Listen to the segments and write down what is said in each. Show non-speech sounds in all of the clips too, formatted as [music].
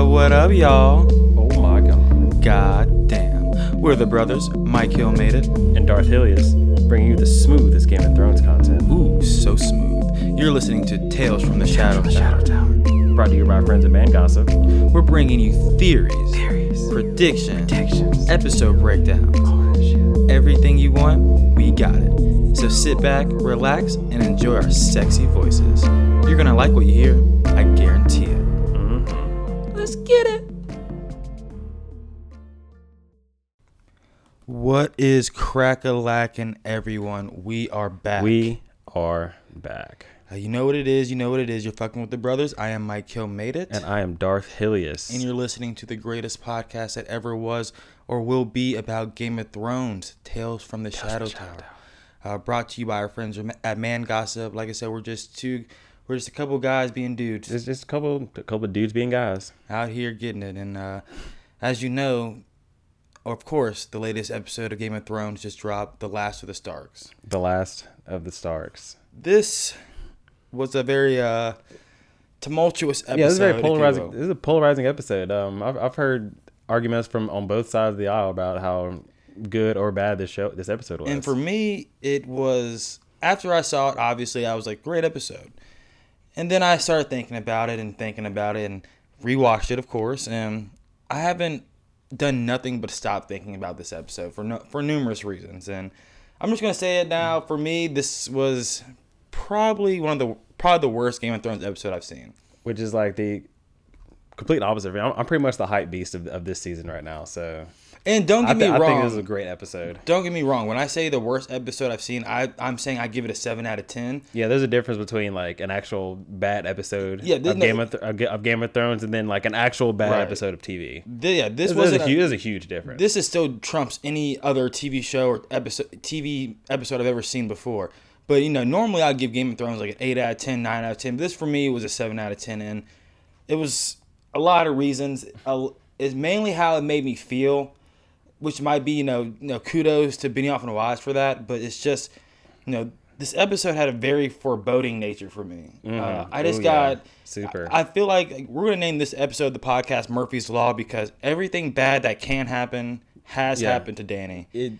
up, what up, y'all? Oh my god. God damn. We're the brothers. Mike Hill made it. And Darth Hilius, bringing you the smoothest Game of Thrones content. Ooh, so smooth. You're listening to Tales from the Shadow, Shadow Tower. Brought to you by our friends at Man Gossip. We're bringing you theories, Theories. predictions, Predictions. episode breakdowns. Oh, shit. Everything you want, we got it. So sit back, relax, and enjoy our sexy voices. You're gonna like what you hear, What is crack a lacking, everyone? We are back. We are back. Uh, you know what it is. You know what it is. You're fucking with the brothers. I am Mike Hill, made it, And I am Darth Hilius. and you're listening to the greatest podcast that ever was or will be about Game of Thrones, Tales from the Shadow Tower. Uh, brought to you by our friends at Man Gossip. Like I said, we're just two, we're just a couple guys being dudes. It's just a couple, a couple of dudes being guys. out here getting it. And uh, as you know, of course, the latest episode of Game of Thrones just dropped, The Last of the Starks. The last of the Starks. This was a very uh, tumultuous episode. yeah, this is a very polarizing. This is a polarizing episode. Um, I've, I've heard arguments from on both sides of the aisle about how good or bad this show, this episode was. And for me, it was after I saw it. Obviously, I was like, great episode. And then I started thinking about it and thinking about it and rewatched it, of course. And I haven't done nothing but stop thinking about this episode for no, for numerous reasons. And I'm just gonna say it now. For me, this was probably one of the probably the worst Game of Thrones episode I've seen. which is like the complete opposite. I'm, I'm pretty much the hype beast of, of this season right now. So And don't I, get thi- me I wrong. think this is a great episode. don't get me wrong. When I say the worst episode I've seen, I I'm saying I give it a seven out of ten. Yeah, there's a difference between like an actual bad episode Yeah, there's of, no- Game of, Th- of Game of Thrones and then like an actual bad Right. episode of TV. Th- yeah, this wasn't a, a- huge, a huge difference. this is still trumps any other TV show or episode TV episode I've ever seen before. But you know, normally I'd give Game of Thrones like an eight out of 10, 9 out of ten. But this for me was a seven out of ten, and it was a lot of reasons. It's mainly how it made me feel, which might be you know, you know kudos to Benioff and Weiss for that. But it's just you know this episode had a very foreboding nature for me. Uh, I just Ooh, yeah. got Super. I, I feel like we're gonna name this episode the podcast Murphy's Law because everything bad that can happen has Yeah. happened to Danny. it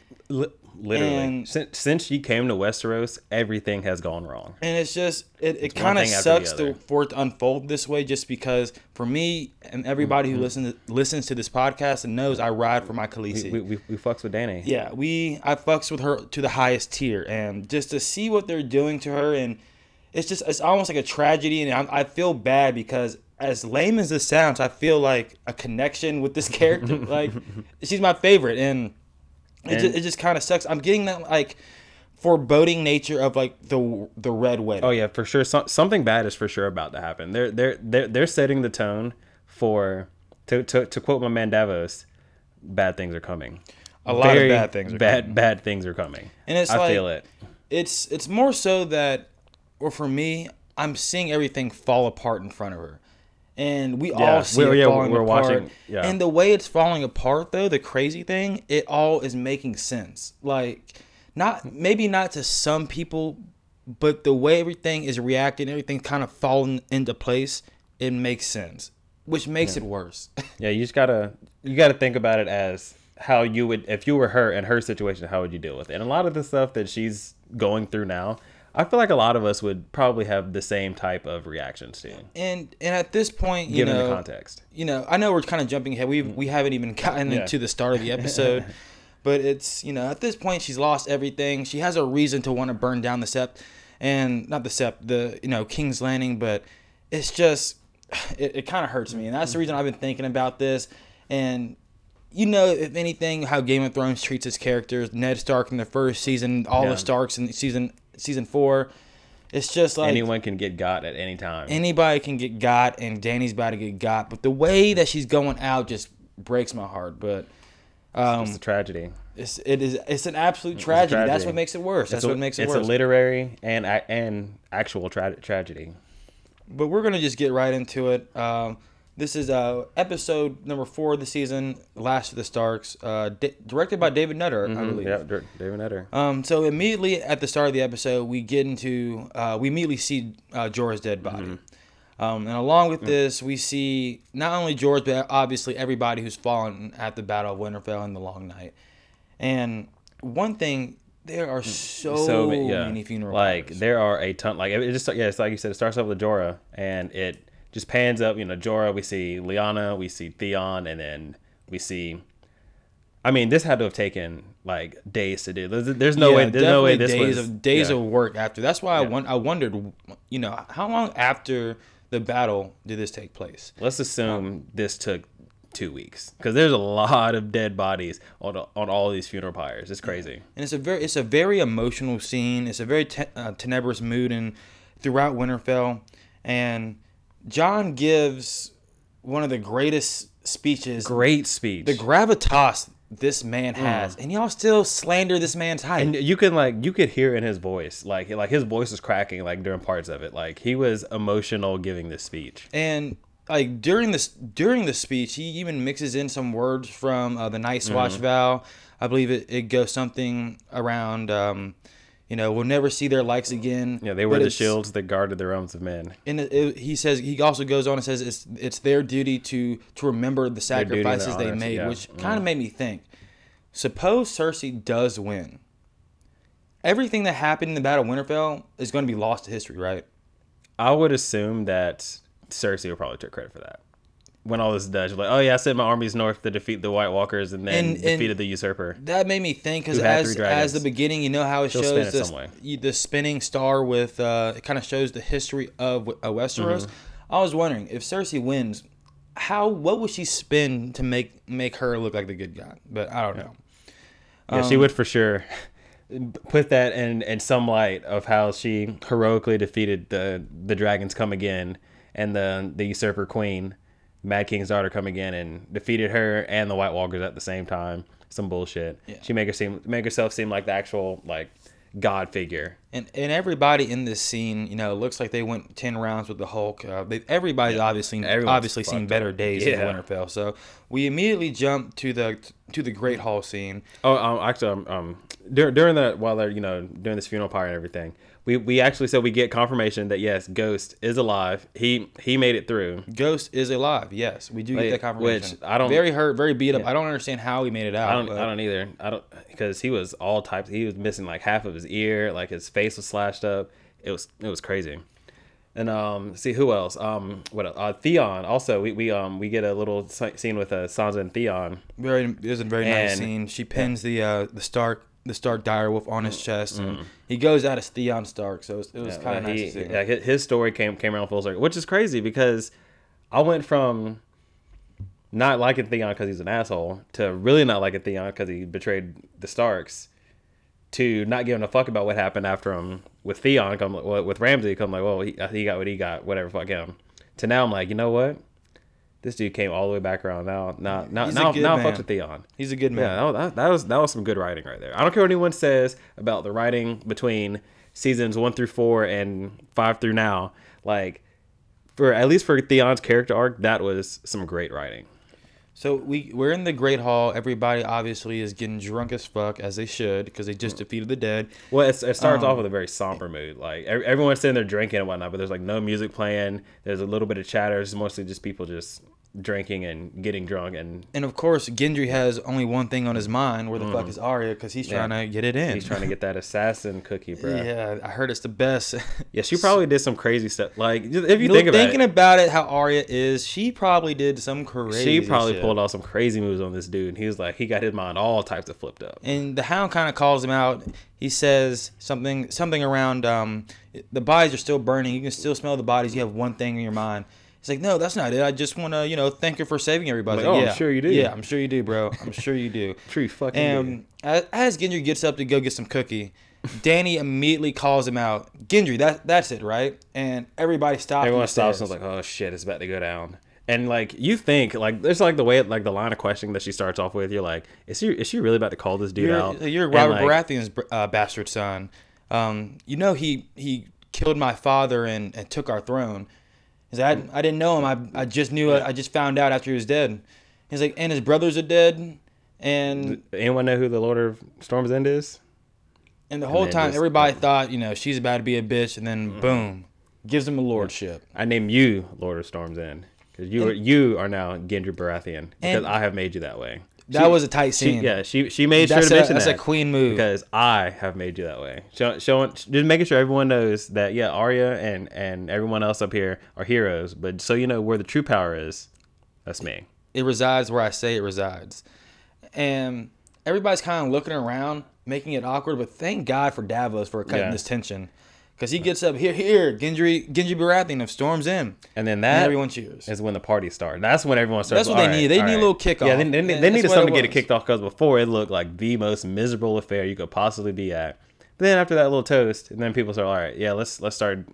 literally And- since since she came to Westeros, everything has gone wrong. And it's just it, it kind of sucks to, for it to unfold this way just because for me and everybody Mm-hmm. who listens listens to this podcast and knows I ride for my Khaleesi. We, we, we fucks with Danny. yeah, we I fucks with her to the highest tier and just to see what they're doing to her and it's just it's almost like a tragedy and I, I feel bad because as lame as this sounds, I feel like a connection with this [laughs] character. like she's my favorite and it, just, it just kind of sucks. I'm getting that like foreboding nature of like the the red wedding. Oh yeah, for sure. So, something bad is for sure about to happen. They're they're they're they're setting the tone for to to, to quote my man Davos, bad things are coming. A lot of bad things are bad coming. bad things are coming. And it's I like- feel it. it's it's more so that or for me i'm seeing everything fall apart in front of her and we Yeah, all see we're- it yeah, falling we're apart watching- yeah. and the way it's falling apart though the crazy thing it all is making sense like not maybe not to some people but the way everything is reacting everything kind of falling into place it makes sense which makes it worse [laughs] Yeah, you just gotta you gotta think about it as how you would if you were her in her situation, how would you deal with it? And a lot of the stuff that she's going through now, I feel like a lot of us would probably have the same type of reactions to, and and at this point you given know the context. you know, I know we're kind of jumping ahead. We we haven't even gotten Yeah. into the start of the episode, [laughs] but it's you know at this point she's lost everything. She has a reason to want to burn down the Sept, and not the Sept, the you know King's Landing. But it's just [sighs] it, it kind of hurts me, and that's the reason I've been thinking about this. And you know, if anything, how Game of Thrones treats its characters. Ned Stark in the first season, all Yeah. the Starks in season season four. It's just like Anyone can get got at any time. anybody can get got and Danny's about to get got, but the way that she's going out just breaks my heart. But um, it's a tragedy. it's it is it's an absolute tragedy. That's what makes it worse. That's a, what makes it it's worse. a literary and and actual tra- tragedy. but we're gonna just get right into it. Um, this is uh, episode number four of the season, Last of the Starks, uh, di- directed by David Nutter, I believe. Yeah, David Nutter. Um, so immediately at the start of the episode, we get into uh, we immediately see uh, Jorah's dead body. Um, and along with this, we see not only Jorah, but obviously everybody who's fallen at the Battle of Winterfell and the Long Night. And one thing, there are so, so yeah, many funeral like there are a ton. Like it just yeah, it's like you said, it starts off with Jorah, and it just pans up. You know, Jorah. We see Lyanna, we see Theon, and then we see. I mean, this had to have taken like days to do. There's, there's no Yeah, way. There's no way this days was of days yeah. of work after. That's why I Yeah. won- I wondered, you know, how long after the battle did this take place? Let's assume this took two weeks because there's a lot of dead bodies on on all these funeral pyres. It's crazy. and it's a very it's a very emotional scene. It's a very te- uh, tenebrous mood and throughout Winterfell, and Jon gives one of the greatest speeches. Great speech. The gravitas this man has, and y'all still slander this man's height. and you can like you could hear in his voice like like his voice was cracking like during parts of it like he was emotional giving this speech and like during this during the speech he even mixes in some words from uh, the night's watch Mm-hmm. vow i believe it, it goes something around um, you know we'll never see their likes again. Yeah they were the shields that guarded the realms of men. And it, it- he says he also goes on and says it's it's their duty to to remember the sacrifices they made yeah. which mm. kind of made me think. Suppose cersei does win. Everything that happened in the battle of winterfell is going to be lost to history right? I would assume that cersei will probably take credit for that when all this is done she's like oh yeah i sent my armies north to defeat the white walkers and then And- and- defeated the usurper That made me think because as as the beginning, you know how it She'll shows it the, you- the spinning star with uh, it kind of shows the history of uh, Westeros. Mm-hmm. I was wondering if Cersei wins, how what would she spin to make make her look like the good guy? But I don't know. yeah she would for sure put that in in some light of how she heroically defeated the the dragons come again and the the usurper queen mad king's daughter come again and defeated her and the white walkers at the same time some bullshit Yeah. she make her seem make herself seem like the actual like god figure And and everybody in this scene, you know, looks like they went ten rounds with the Hulk. Uh, they, everybody's obviously Everyone's obviously seen better up. days in Winterfell. So we immediately jump to the to the Great Hall scene. Oh, um, actually, um, um during, during the while they're you know doing this funeral pyre and everything, we we actually said we get confirmation that yes, Ghost is alive. He he made it through. Ghost is alive. Yes, we do Like, get that confirmation. which I don't- very hurt, very beat up. I don't understand how he made it out. I don't but- I don't either. I don't because he was all types. He was missing like half of his ear, like his face was slashed up. It was it was crazy. And um, see who else? Um, what else? Uh, Theon. Also, we, we um we get a little scene with uh, Sansa and Theon. Very, it was a very nice scene. She pins the uh, the Stark the Stark direwolf on Mm, his chest, and he goes out as Theon Stark. So it was, it was Yeah, kind of nice to see. yeah, his story came came around full circle, which is crazy because I went from not liking Theon because he's an asshole to really not liking Theon because he betrayed the Starks to not giving a fuck about what happened after him with Theon come well, with Ramsay come like well he, he got what he got whatever fuck him to now I'm like you know what this dude came all the way back around now now now He's now, now man. fuck with Theon He's a good man. yeah, that, that was that was some good writing right there. I don't care what anyone says about the writing between seasons one through four and five through now. Like, for at least for Theon's character arc, that was some great writing. So we we're in the Great Hall. Everybody obviously is getting drunk as fuck as they should because they just defeated the dead. Well, it's, it starts Um, off with a very somber mood. Like ev- everyone's sitting there drinking and whatnot, but there's like no music playing. There's a little bit of chatter. It's mostly just people just drinking and getting drunk and And of course, Gendry has only one thing on his mind: where the fuck is Arya? Because he's Mm. Yeah. trying to get it in. he's trying to get that assassin cookie, bro. Yeah. I heard it's the best. [laughs] Yeah she probably did some crazy stuff. Like if you think about thinking it, about it, how Arya is, she probably did some crazy. she probably shit. pulled off some crazy moves on this dude. He was like, he got his mind all types of flipped up. and the hound kind of calls him out. He says something something around um, the bodies are still burning. You can still smell the bodies. You have one thing in your mind. He's like, no, that's not it. I just want to, you know, thank you for saving everybody. Like, oh, I'm sure you do. Yeah, I'm sure you do, bro. I'm sure you do. [laughs] True fucking. And as, as Gendry gets up to go get some cookie, Danny immediately calls him out. Gendry, that that's it, right? And everybody stops. Everyone and stops and is like, "Oh shit, it's about to go down." And like you think, like there's like the way, like the line of questioning that she starts off with. You're like, "Is she is she really about to call this dude You're, out?" you're And, Robert like, Baratheon's uh, bastard son. Um, you know he he killed my father and, and took our throne. He's like, I, I didn't know him. I, I just knew. I just found out after he was dead. He's like, and his brothers are dead. And Anyone know who the Lord of Storm's End is? and the whole then time just- everybody thought, you know, she's about to be a bitch. And then mm. boom, gives him a lordship. I name you Lord of Storms End because you are you are now Gendry Baratheon because And- I have made you that way. That was a tight She, scene. yeah, she she made That's sure to a- mention that's a queen move. because I have made you that way. Show, showing just making sure everyone knows that yeah, Arya and and everyone else up here are heroes, but so you know where the true power is, that's me. it resides where I say it resides. And everybody's kind of looking around, making it awkward. But thank God for Davos for cutting Yeah. this tension, because he gets up here, here, Gendry, Gendry Baratheon of Storm's End, And then and that everyone cheers. is when the party starts. That's when everyone starts. That's what they "All need. They need a little kickoff. Yeah, they, they, they And needed something to get it kicked off because before it looked like the most miserable affair you could possibly be at. But then after that little toast, and then people start, all right, yeah, let's let's start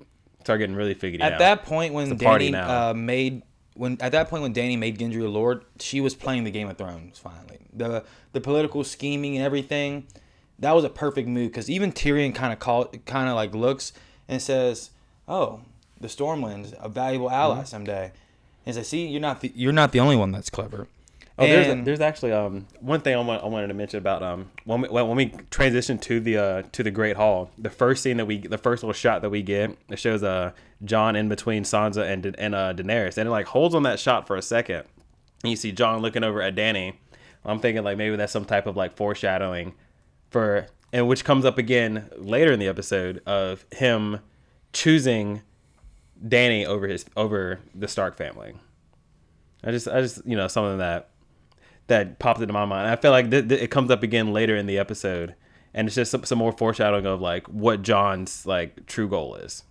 start getting really figgy. At now." that point, when Danny uh, made when at that point when Danny made Gendry a lord, she was playing the Game of Thrones. Finally, the the political scheming and everything, that was a perfect move. Because even Tyrion kind of call kind of like looks and says, "Oh, the Stormlands, a valuable ally Mm-hmm. someday." And says, "See, you're not the you're not the only one that's clever." Oh, there's And- there's actually um one thing I, want, I wanted to mention about um when we, when we transition to the uh to the Great Hall, the first scene that we the first little shot that we get it shows uh Jon in between Sansa and and uh Daenerys, and it like holds on that shot for a second, and you see Jon looking over at Danny. I'm thinking like maybe that's some type of like foreshadowing for and which comes up again later in the episode of him choosing Danny over his over the Stark family. I just I just you know something that that popped into my mind. I feel like th- th- it comes up again later in the episode, and it's just some, some more foreshadowing of like what Jon's like true goal is.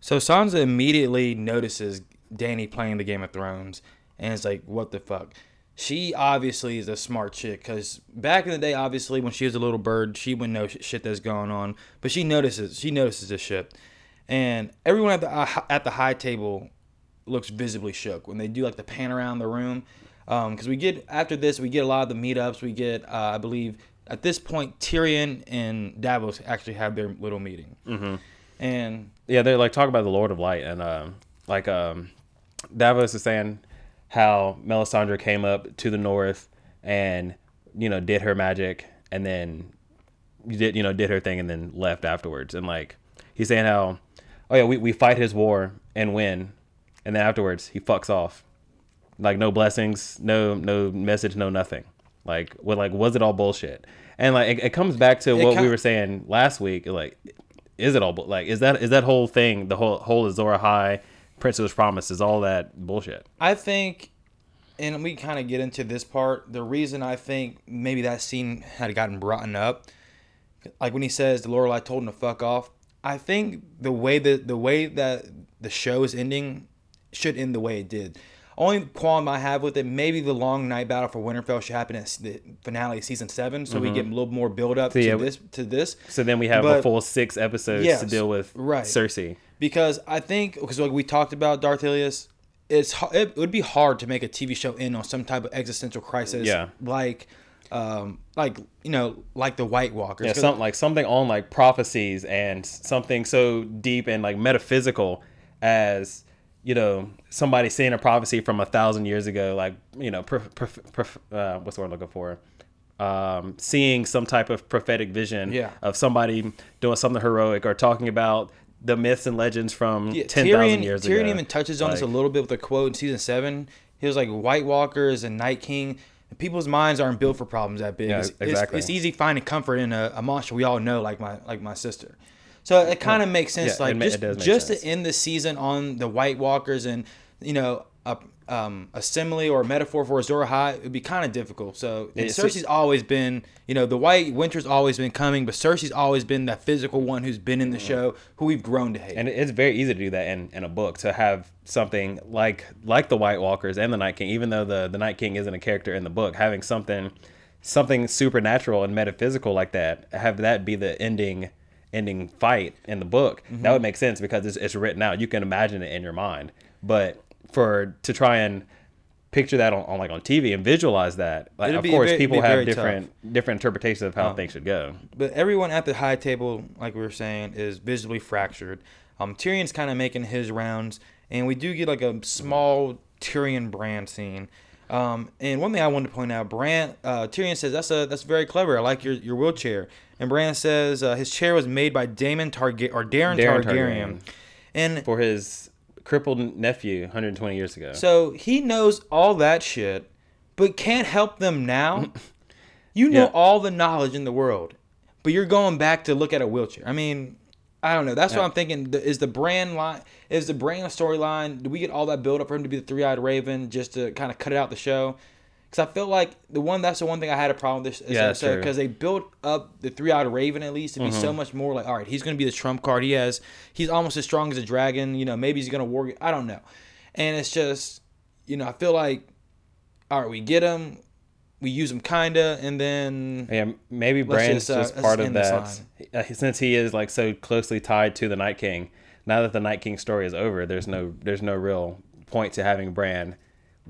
So Sansa immediately notices Danny playing the Game of Thrones and it's like, "What the fuck?" She obviously is a smart chick because back in the day, obviously when she was a little bird, she wouldn't know shit that's going on, but she notices. She notices this shit, and everyone at the uh, at the high table looks visibly shook when they do like the pan around the room. Because we get after this, we get a lot of the meetups. We get, uh, I believe, at this point, Tyrion and Davos actually have their little meeting, mm-hmm. and Yeah, they're like talking about the Lord of Light, and um, like um, Davos is saying how Melisandre came up to the north and you know did her magic, and then did you know did her thing, and then left afterwards. And like he's saying how, oh yeah, we, we fight his war and win, and then afterwards he fucks off, like no blessings, no no message, no nothing. Like what like was it all bullshit? And like it, it comes back to what ki- we were saying last week. Like, is it all like is that is that whole thing the whole whole Azora High, Princess Promise is all that bullshit? I think, and we kind of get into this part. The reason I think maybe that scene had gotten brought up, like when he says the Lord of Light told him to fuck off. I think the way that the way that the show is ending should end the way it did. Only qualm I have with it, maybe the long night battle for Winterfell should happen at the finale of season seven, so we mm-hmm. get a little more build up to yeah, this to this. So then we have a full six episodes Yes, to deal with right. Cersei. Because I think because like we talked about Darth Ilias, it's it would be hard to make a TV show end on some type of existential crisis, Yeah. like um like you know like the White Walkers. Yeah, something like something on like prophecies and something so deep and like metaphysical as you know somebody seeing a prophecy from a thousand years ago, like you know, prof, prof, prof, uh, what's the word I'm looking for? Um, seeing some type of prophetic vision Yeah. of somebody doing something heroic or talking about the myths and legends from Yeah, ten thousand Tyrion, years Tyrion ago. even touches on this a little bit with a quote in season seven. He was like, "White Walkers and Night King." People's minds aren't built for problems that big. Yeah, it's, it's- exactly. It's, easy finding comfort in a, a monster we all know, like my like my sister. So it kind of makes sense, Yeah, like it just it does make just sense. to end the season on the White Walkers and you know a um, a simile or a metaphor for Azor Ahai it would be kind of difficult. So and Cersei's always been, you know, the White Winter's always been coming, but Cersei's always been that physical one who's been in the show, who we've grown to hate. and it's very easy to do that in, in a book to have something like like the White Walkers and the Night King, even though the the Night King isn't a character in the book, having something something supernatural and metaphysical like that, have that be the ending ending fight in the book. Mm-hmm. That would make sense because it's, it's written out. You can imagine it in your mind, but for to try and picture that on, on like on TV and visualize that, like of be course ve- people be have very different different interpretations of how things should go. but everyone at the high table, like we were saying, is visibly fractured. Um, Tyrion's kind of making his rounds, and we do get like a small Tyrion Bran scene. Um, and one thing I wanted to point out, Bran uh, Tyrion says that's a that's very clever. I like your, your wheelchair. And Bran says uh, his chair was made by Damon Targaryen or Darren, Darren Targaryen. Targaryen. And For his crippled nephew 120 years ago. so he knows all that shit, but can't help them now. [laughs] You know Yeah. all the knowledge in the world, but you're going back to look at a wheelchair. I mean, I don't know. That's what I'm thinking. Is the Bran line? Is the Bran storyline? Do we get all that build up for him to be the three eyed raven just to kind of cut it out the show? Because I feel like the one that's the one thing I had a problem with this, Yeah, episode. Mm-hmm. because they built up the three eyed raven at least to be so much more like all right, he's gonna be the trump card. He has he's almost as strong as a dragon. You know, maybe he's gonna war. I don't know, and it's just you know I feel like all right, we get him, we use him kinda, and then Yeah, maybe Bran's just, uh, part of that. Uh, since he is like so closely tied to the Night King, now that the Night King story is over, there's no there's no real point to having Bran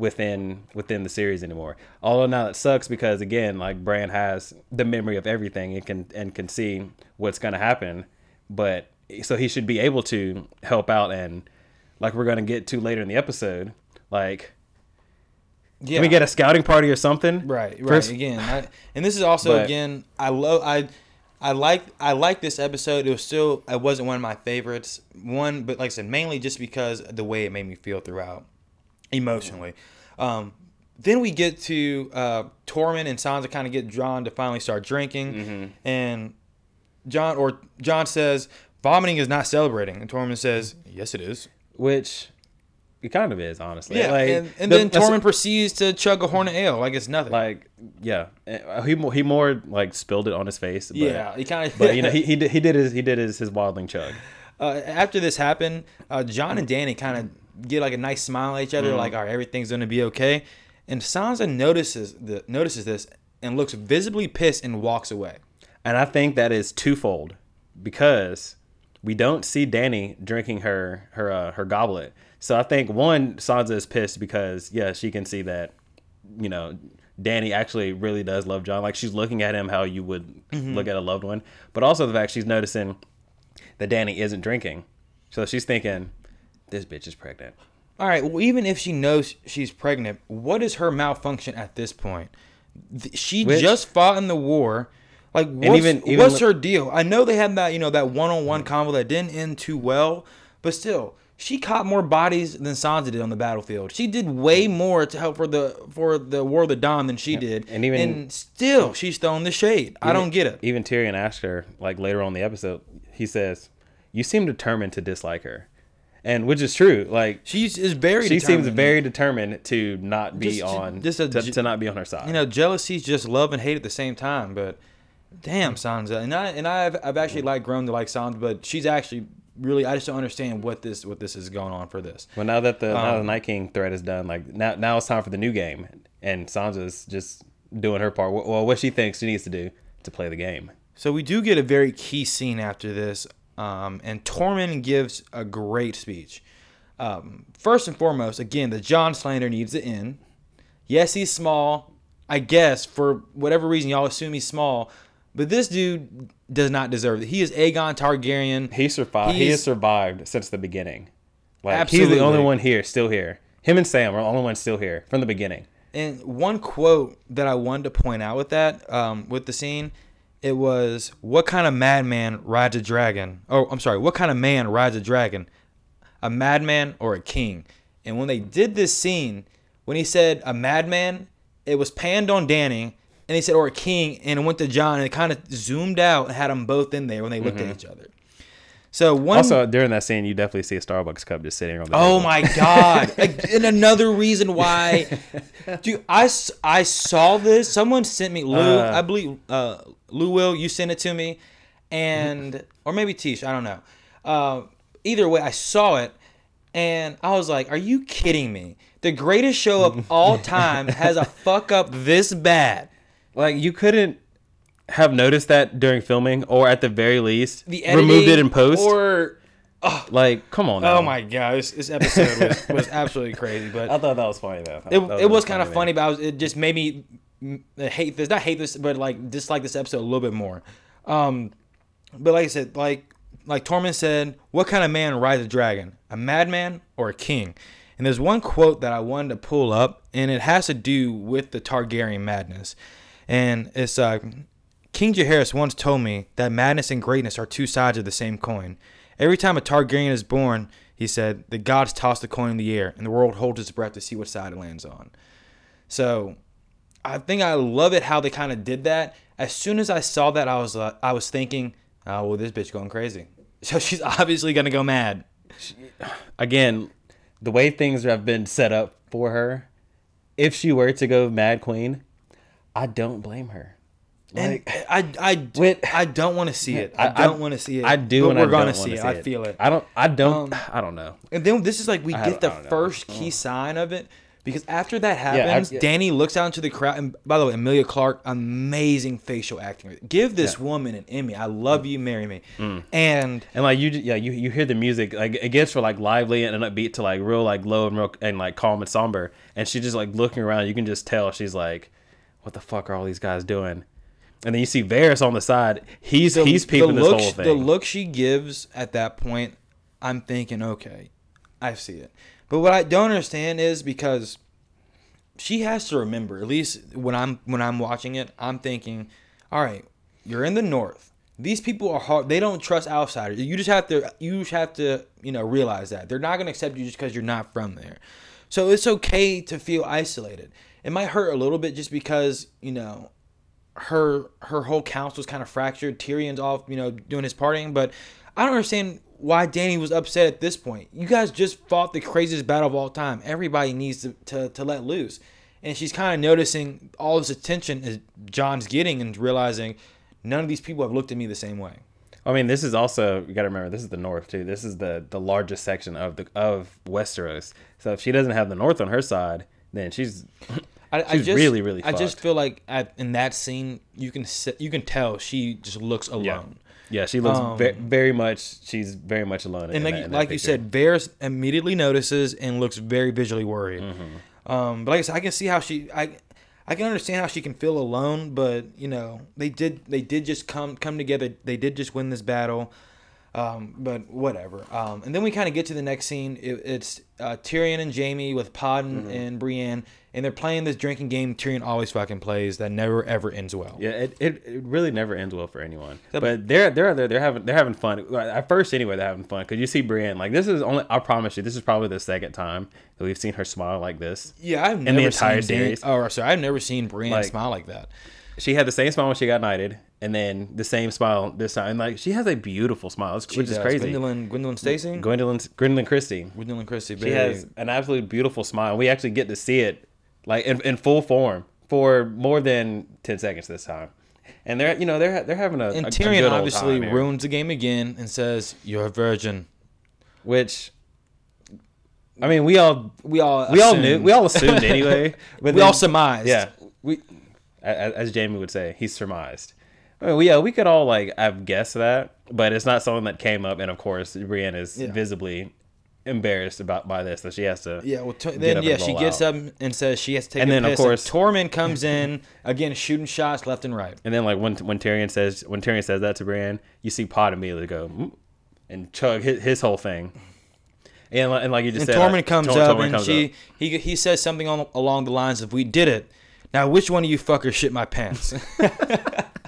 within within the series anymore. Although now it sucks because again, like Bran has the memory of everything and can and can see what's gonna happen, but so he should be able to help out and like we're gonna get to later in the episode, like yeah, can we get a scouting party or something? Right, right. First- again, I, and this is also But- again, I love I, I like I like this episode. It was still it wasn't one of my favorites. One, but like I said, mainly just because of the way it made me feel throughout, emotionally. Um, then we get to uh, Tormund and Sansa kind of get drawn to finally start drinking, Mm-hmm. and Jon or Jon says vomiting is not celebrating, and Tormund says yes it is. which it kind of is honestly. Yeah, like, and, and the- then Tormund proceeds to chug a horn of ale like it's nothing. like yeah, Uh, he mo- he more like spilled it on his face. But, yeah, he kind of. but you know [laughs] he, he did he did his he did his his wildling chug. uh, after this happened, uh, Jon and Danny kind of get like a nice smile at each other, like, "All right, everything's gonna be okay." And Sansa notices the notices this and looks visibly pissed and walks away. And I think that is twofold because we don't see Danny drinking her her uh, her goblet. So I think one Sansa is pissed because yeah she can see that you know Danny actually really does love Jon. Like she's looking at him how you would look at a loved one, but also the fact she's noticing that Danny isn't drinking. So she's thinking this bitch is pregnant. All right, well, even if she knows she's pregnant, what is her malfunction at this point? She Which- just fought in the war. Like, what's, even- even what's her deal? I know they had that, you know, that one-on-one combo that didn't end too well, but still, she caught more bodies than Sansa did on the battlefield. She did way more to help for the for the War of the Dawn than she did, and even- and still she's throwing the shade. I don't get it. Even Tyrion asked her, like later on in the episode, he says, "You seem determined to dislike her," and which is true. Like She's is very. she seems very determined to not be Just- on, just a to, to not be on her side. you know, jealousy's just love and hate at the same time. But damn, Sansa, and I and I've I've actually like grown to like Sansa, but she's actually really I just don't understand what this what this is going on for this. well, now that the now the Um, Night King threat is done, like now now it's time for the new game, and Sansa's just doing her part. Well, what she thinks she needs to do to play the game. So we do get a very key scene after this, um, and Tormund gives a great speech. Um, first and foremost, again, the Jon slander needs to end. Yes, he's small. I guess for whatever reason y'all assume he's small, but this dude does not deserve it. He is Aegon Targaryen. He survived. He has survived since the beginning. Like he's the only one here, still here. Him and Sam are the only ones still here from the beginning. And one quote that I wanted to point out with that, um, with the scene, it was, "What kind of madman rides a dragon?" Oh, I'm sorry, what kind of man rides a dragon? A madman or a king? And when they did this scene, when he said a madman, it was panned on Danny, and he said or a king, and it went to Jon, and it kind of zoomed out and had them both in there when they looked at mm-hmm. each other. So one Also, during that scene, you definitely see a Starbucks cup just sitting on the table. Oh table. my god! [laughs] And another reason why, dude, I, I saw this. Someone sent me Lou. Uh. I believe uh, Lou will. You sent it to me, and or maybe Tish. I don't know. Uh, either way, I saw it, and I was like, "Are you kidding me? The greatest show of all [laughs] time has a fuck up this bad." Like you couldn't have noticed that during filming, or at the very least, The removed it in post. or like, come on. Now. oh my god, this, this episode was, [laughs] was absolutely crazy. But I thought that was funny though. it, That it was kind of funny, but I was, it just made me hate this. Not hate this, but like dislike this episode a little bit more. Um, but like I said, like like Tormund said, what kind of man rides a dragon? A madman or a king? And there's one quote that I wanted to pull up, and it has to do with the Targaryen madness. And it's uh, King Jaehaerys once told me that madness and greatness are two sides of the same coin. Every time a Targaryen is born, he said, the gods toss the coin in the air, and the world holds its breath to see what side it lands on. So I think I love it how they kind of did that. As soon as I saw that, I was uh, I was thinking, oh well, this bitch going crazy. [laughs] So she's obviously gonna go mad. Again, the way things have been set up for her, if she were to go Mad Queen, I don't blame her. And I I When- I don't want to see it. I, I- don't want to see it. I do, But and we're I gonna see wanna it. I feel it. I don't. I don't. Um, I don't know. And then this is like we I get the I don't know. first key sign of it because after that happens, yeah. Danny looks out into the crowd. And by the way, Emilia Clarke, amazing facial acting. Give this Yeah. woman an Emmy. I love you, marry me. Mm. And And like you, yeah, you you hear the music like it gets from like lively and an upbeat to like real like low and real and like calm and somber. And she's just like looking around, you can just tell she's like, "What the fuck are all these guys doing?" And then you see Varys on the side. He's the, he's peeping the this look, whole sh- thing. The look she gives at that point, I'm thinking, okay, I see it. But what I don't understand is because she has to remember. At least when I'm when I'm watching it, I'm thinking, all right, you're in the north. These people are hard. They don't trust outsiders. You just have to you just have to you know realize that they're not going to accept you just because you're not from there. So it's okay to feel isolated. It might hurt a little bit just because you know her her whole council council's kind of fractured. Tyrion's off, you know, doing his partying, but I don't understand why Danny was upset at this point. You guys just fought the craziest battle of all time. Everybody needs to, to, to let loose. And she's kind of noticing all this attention is John's getting and realizing none of these people have looked at me the same way. I mean, this is also you got to remember this is the north too. This is the the largest section of the of Westeros. So if she doesn't have the north on her side, then she's I, I She's just, really, really I just feel like at, in that scene, you can you can tell she just looks alone. yeah, she looks Um, ve- very much. She's very much alone. and in like, that- like you said, Varys immediately notices and looks very visually worried. Mm-hmm. Um, but like I said, I can see how she, I, I can understand how she can feel alone. But you know, they did, they did just come come together. They did just win this battle. Um, but whatever. Um, and then we kind of get to the next scene. It, it's uh, Tyrion and Jaime with Pod and, Mm-hmm. and Brienne, and they're playing this drinking game. Tyrion always fucking plays that never ever ends well. Yeah, it, it, it really never ends well for anyone. But they're they're they're they're having they're having fun. At first, anyway, they're having fun because you see Brienne. Like this is only I promise you, this is probably the second time that we've seen her smile like this. Yeah, I've In never the entire seen Dan- series. Oh, sorry, I've never seen Brienne Like- smile like that. She had the same smile when she got knighted, and then the same smile this time. And like she has a beautiful smile, which She is does. crazy. Gwendolyn, Gwendolyn Stacy, Gwendolyn Gwendoline Christie. Gwendoline Christie. She has an absolutely beautiful smile. We actually get to see it like in, in full form for more than ten seconds this time. And they're you know they're they're having a and a- Tyrion obviously ruins the game again and says, "You're a virgin." which I mean we all We all we all knew we all assumed anyway. [laughs] But we then- all surmised. yeah we as, as Jaime would say he surmised. I mean, we, yeah, we could all like I've guessed that, but it's not something that came up. And of course, Brienne is Yeah. visibly embarrassed about by this, so she has to. Yeah, well, t- then yeah, she gets out. up and says she has to take And then, of course- Tormund comes in again, shooting shots left and right. And then like when when Tyrion says when Tyrion says that to Brienne, you see Pod immediately go "Mm," and chug his, his whole thing. And, and like you just And said, uh, Tormund comes Tor- up Tormund and comes she up. he he says something on, along the lines of, "We did it." Now, which one of you fuckers shit my pants? [laughs]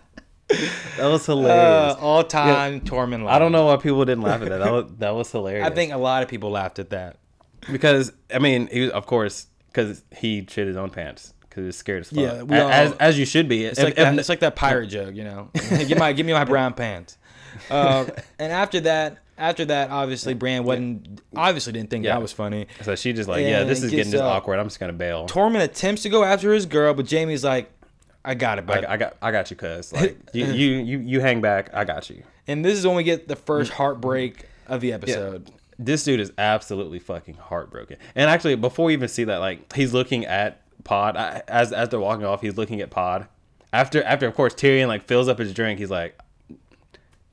[laughs] that was uh, hilarious. all time Tormund. I don't know why people didn't laugh at that. That was, that was [laughs] hilarious. I think a lot of people laughed at that. because I mean, he was, of course because he shit his own pants because he was scared as fuck. Yeah, we A- as as you should be. It's like that, it's like that pirate [laughs] joke, you know. give my give me my brown pants. Uh, and after that, after that, obviously Bran wasn't obviously didn't think Yeah. that was funny. so she just like, yeah, this is gets, getting just uh, awkward. I'm just gonna bail. Tormund attempts to go after his girl, but Jaime's like, "I got it, bud." I, I got I got you, cuz like [laughs] you, you you you hang back. I got you. and this is when we get the first mm. heartbreak of the episode. This dude is absolutely fucking heartbroken. And actually, before we even see that, like he's looking at Pod I- as as they're walking off. He's looking at Pod. After after of course Tyrion like fills up his drink. He's like,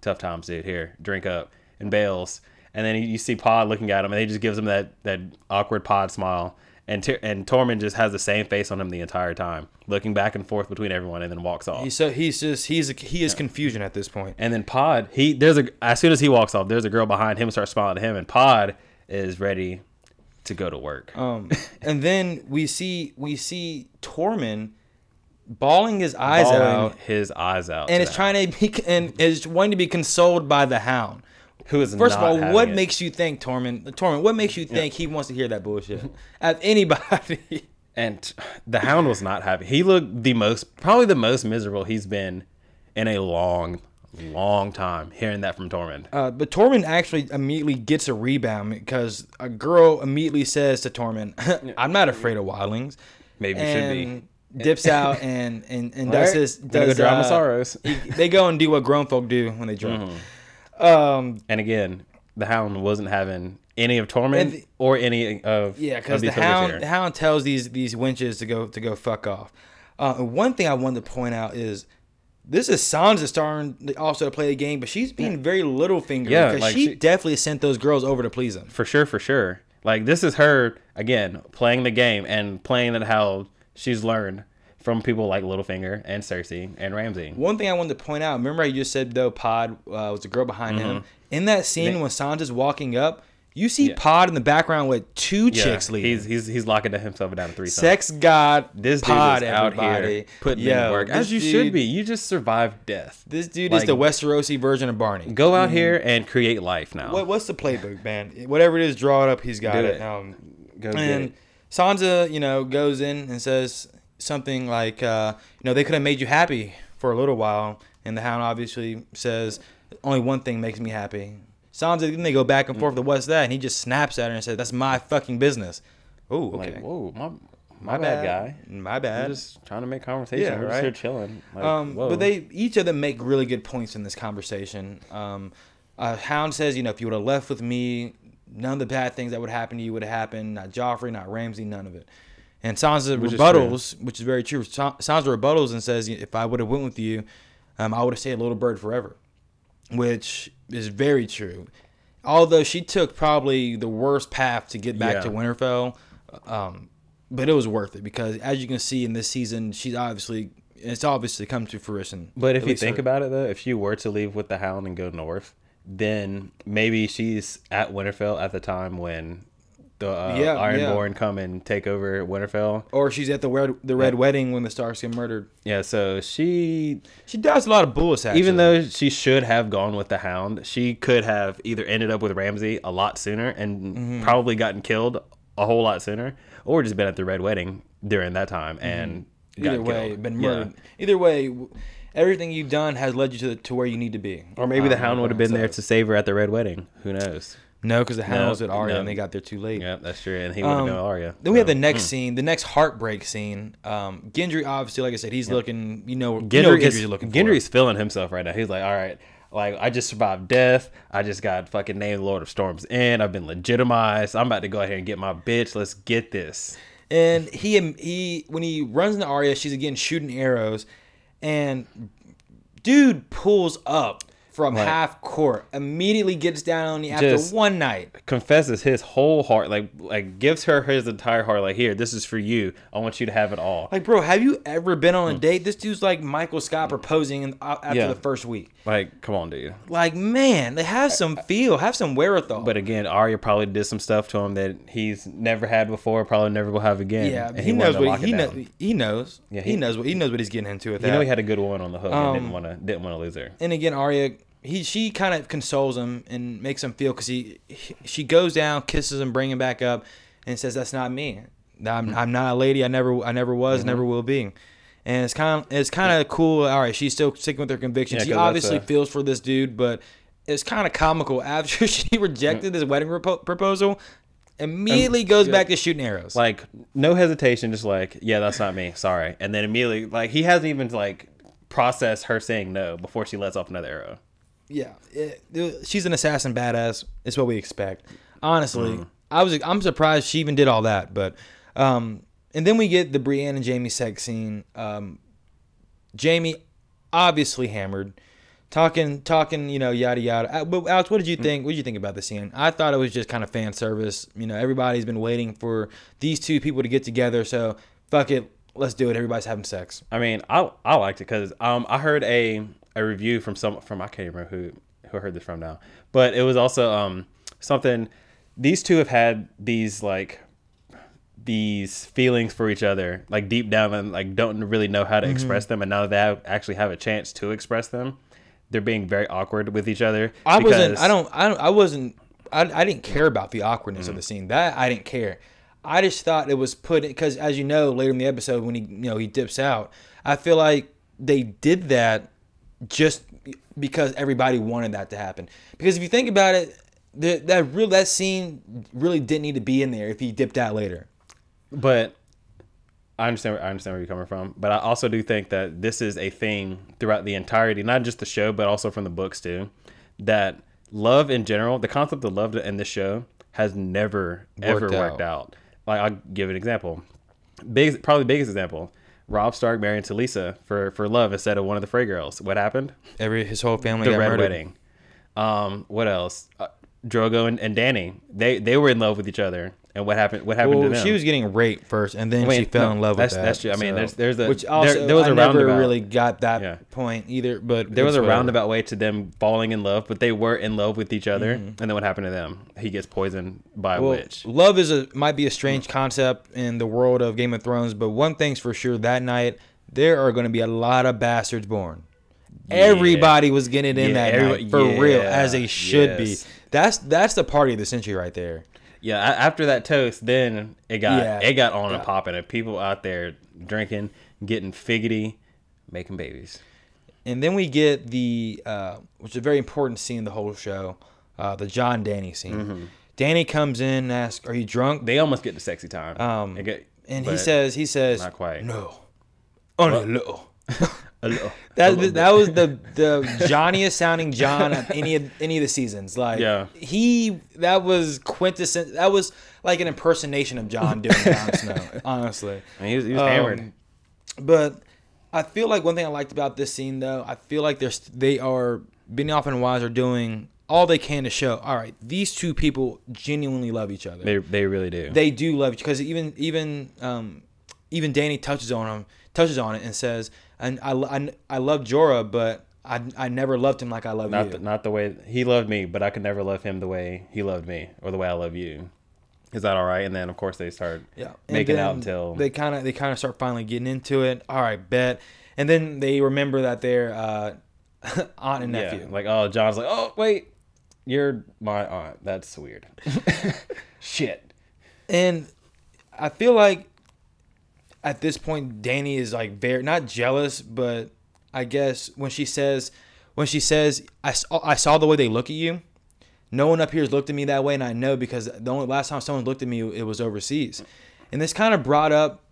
"Tough times, dude. Here, drink up." And bails. And then you see Pod looking at him, and he just gives him that that awkward Pod smile. And Tyr- and Tormund just has the same face on him the entire time, looking back and forth between everyone, and then walks off. He's so he's just he's he is confusion at this point. And then Pod, he there's a as soon as he walks off, there's a girl behind him starts smiling at him, and Pod is ready to go to work. Um, [laughs] and then we see we see Tormund bawling his eyes Bawling out, his eyes out, and is trying to be and is wanting to be consoled by the Hound. Who is First of all, what it. makes you think Tormund? Tormund, what makes you think he wants to hear that bullshit? At anybody. And the Hound was not happy. He looked the most, probably the most miserable he's been in a long, long time. Hearing that from Tormund. Uh, but Tormund actually immediately gets a rebound because a girl immediately says to Tormund, [laughs] "I'm not afraid of wildlings." Maybe should be. Dips out and and, and does Right. his go does drown uh, sorrows. he- they go and do what grown folk do when they drink. Mm-hmm. Um, And again, the Hound wasn't having any of Tormund the- or any of Yeah, because the hound the hound tells these these wenches to go to go fuck off. Uh, one thing I wanted to point out is this is Sansa starting to also to play a game, but she's being very little finger Yeah, because like she, she- definitely sent those girls over to please him. for sure, for sure. Like this is her again playing the game and playing it how she's learned from people like Littlefinger and Cersei and Ramsay. One thing I wanted to point out, remember I just said though Pod uh, was the girl behind him. In that scene when Sansa's walking up, you see Mm-hmm. Yeah. Pod in the background with two Yeah, chicks leaving. he's he's he's locking himself down to three. Sex god This dude Pod, is out everybody. here putting Yo, in work as you dude- should be. You just survived death. This dude is the Westerosi version of Barney. Go out here and create life now. What, what's the playbook, man? Whatever it is, draw it up. He's got it. it. Um, Go and it. Sansa, you know, goes in and says something like, uh, you know, they could have made you happy for a little while. And the Hound obviously says, only one thing makes me happy. Sansa, then they go back and forth to what's that? And he just snaps at her and says, that's my fucking business. Oh, okay. Like, whoa, my my, bad, guy. My bad. I'm just trying to make conversation. Yeah, We're just right. here chilling. Like, Um, but they each of them make really good points in this conversation. Um, uh, Hound says, you know, if you would have left with me, none of the bad things that would happen to you would have happened. Not Joffrey, not Ramsay, none of it. And Sansa Which is rebuttals, which is very true. Sa- Sansa rebuttals and says, if I would have went with you, um, I would have stayed a little bird forever, which is very true. Although she took probably the worst path to get back Yeah. to Winterfell, um, but it was worth it because as you can see in this season, she's obviously it's obviously come to fruition. But if you think her- about it, though, if she were to leave with the Hound and go north, then maybe she's at Winterfell at the time when the uh, Yeah, Ironborn come and take over Winterfell. or she's at the red, the red wedding when the Starks get murdered. Yeah, so she, She does a lot of bullets. Actually. even though she should have gone with the Hound, she could have either ended up with Ramsay a lot sooner and Mm-hmm. probably gotten killed a whole lot sooner, or just been at the red wedding during that time and Mm-hmm. either way, killed. been Yeah. murdered. Either way, w- everything you've done has led you to to where you need to be. Or maybe the Hound would have been there to save her at the red wedding. Who knows? No, because the Hound No, with Arya no. and they got there too late. Yeah, that's true. And he would have Um, been Arya. Then we have the next scene, the next heartbreak scene. Um, Gendry, obviously, like I said, he's looking. You know, you know Gendry what is Gendry's looking Gendry's feeling himself right now. He's like, all right, like I just survived death. I just got fucking named Lord of Storms and I've been legitimized. I'm about to go here and get my bitch. Let's get this. And he he when he runs into Arya, she's again shooting arrows, and dude pulls up from Right. half court, immediately gets down on the after Just- one night. Confesses his whole heart, like like gives her his entire heart. Like here, this is for you. I want you to have it all. Like, bro, have you ever been on a date? This dude's like Michael Scott proposing in, uh, after Yeah. the first week. Like, come on, dude. Like, man, they have some feel, have some wherewithal. But again, Arya probably did some stuff to him that he's never had before. Probably never will have again. yeah, and he, wanted knows what he, knows. know, he knows. Yeah, he, he- knows what he knows what he's getting into with You that. know, he had a good one on the hook and Um, didn't want to didn't want to lose her. and again, Arya, he she kind of consoles him and makes him feel because he, he she goes down, kisses him, bring him back up, and says, "That's not me. I'm, I'm not a lady. I never I never was, never will be." And it's kind of it's kind of cool. All right, she's still sticking with her convictions. Yeah, she obviously uh, feels for this dude, but it's kind of comical [laughs] after she rejected his wedding repo- proposal. Immediately goes yeah. back to shooting arrows. like no hesitation just like yeah that's not me sorry and then immediately like he hasn't even like processed her saying no before she lets off another arrow Yeah, it- it- she's an assassin badass. It's what we expect. Honestly, I was I'm surprised she even did all that. But um, and then we get the Brienne and Jaime sex scene. Um, Jaime obviously hammered, talking talking you know yada yada. Uh, But Alex, what did you think? What did you think about the scene? I thought it was just kind of fan service. You know, everybody's been waiting for these two people to get together. So fuck it, let's do it. Everybody's having sex. i mean i i liked it because um i heard a a review from some from i can't remember who who I heard this from now but it was also um something these two have had these like these feelings for each other, like deep down, and like don't really know how to Mm-hmm. express them. And now that they have, actually have a chance to express them, they're being very awkward with each other. I wasn't. I don't. I don't. I wasn't. I, I didn't care about the awkwardness of the scene. That I didn't care. I just thought it was put because, as you know, later in the episode when he, you know, he dips out. I feel like they did that just because everybody wanted that to happen. Because if you think about it, the, that real that scene really didn't need to be in there if he dipped out later. But I understand. I understand where you're coming from. But I also do think that this is a thing throughout the entirety, not just the show, but also from the books too. That love in general, the concept of love in this show has never ever Worked worked out. out. Like I'll give an example. Big, probably the biggest example. Robb Stark marrying Talisa for for love instead of one of the Frey girls. What happened? Every his whole family the red murdered. wedding. Um, what else? Uh, Drogo and, and Danny. They they were in love with each other. And what happened? What happened Well, to them? she was getting raped first, and then I mean, she fell no, in love with that. that's true. I mean, there's- there's a- which there- also there was I a never roundabout. really got that Yeah. point either. But there was a whatever. roundabout way to them falling in love, but they were in love with each other. Mm-hmm. And then what happened to them? He gets poisoned by a witch. love is a might be a strange concept in the world of Game of Thrones, but one thing's for sure: that night there are going to be a lot of bastards born. Everybody was getting in Yeah, that night for real, as they should be. That's that's the party of the century right there. Yeah, after that toast, then it got Yeah. it got on Yeah. and popping, and people out there drinking, getting figgity, making babies. And then we get the, uh, which is a very important scene in the whole show, uh, the Jon Danny scene. Mm-hmm. Danny comes in and asks, "Are you drunk?" They almost get to sexy time. Um, get- and he says, "He says, not quite. No, only little." a little- a That little that was the the Johnniest sounding Jon of any of any of the seasons. Like Yeah. he that was quintessential. That was like an impersonation of Jon doing Jon [laughs] Snow. Honestly, I mean, he was, he was Um, hammered. but I feel like one thing I liked about this scene though, I feel like they're they are Benioff and Weiss are doing all they can to show. All right, these two people genuinely love each other. They they really do. they do love each because even even um, even Danny touches on him touches on it and says, "And I, I, I love Jorah, but I, I never loved him like I love not you." the, not the way he loved me, but I could never love him the way he loved me or the way I love you. Is that all right? And then of course they start yeah, making out until they kind of they kind of start finally getting into it. All right, bet. And then they remember that they're uh, [laughs] aunt and yeah, nephew. like oh Jon's like oh wait, you're my aunt. That's weird. [laughs] Shit. And I feel like at this point, Danny is like very not jealous, but I guess when she says, when she says, I saw, I saw the way they look at you. No one up here has looked at me that way, and I know because the only last time someone looked at me, it was overseas. And this kind of brought up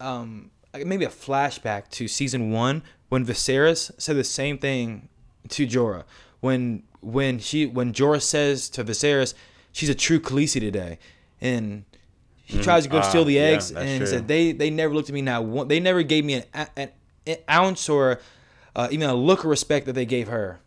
um, maybe a flashback to season one when Viserys said the same thing to Jorah. When when she when Jorah says to Viserys, she's a true Khaleesi today, and he tries to go ah, steal the eggs, that's and he true. said they they never looked at me now. One, they never gave me an, an, an ounce or uh, even a look of respect that they gave her.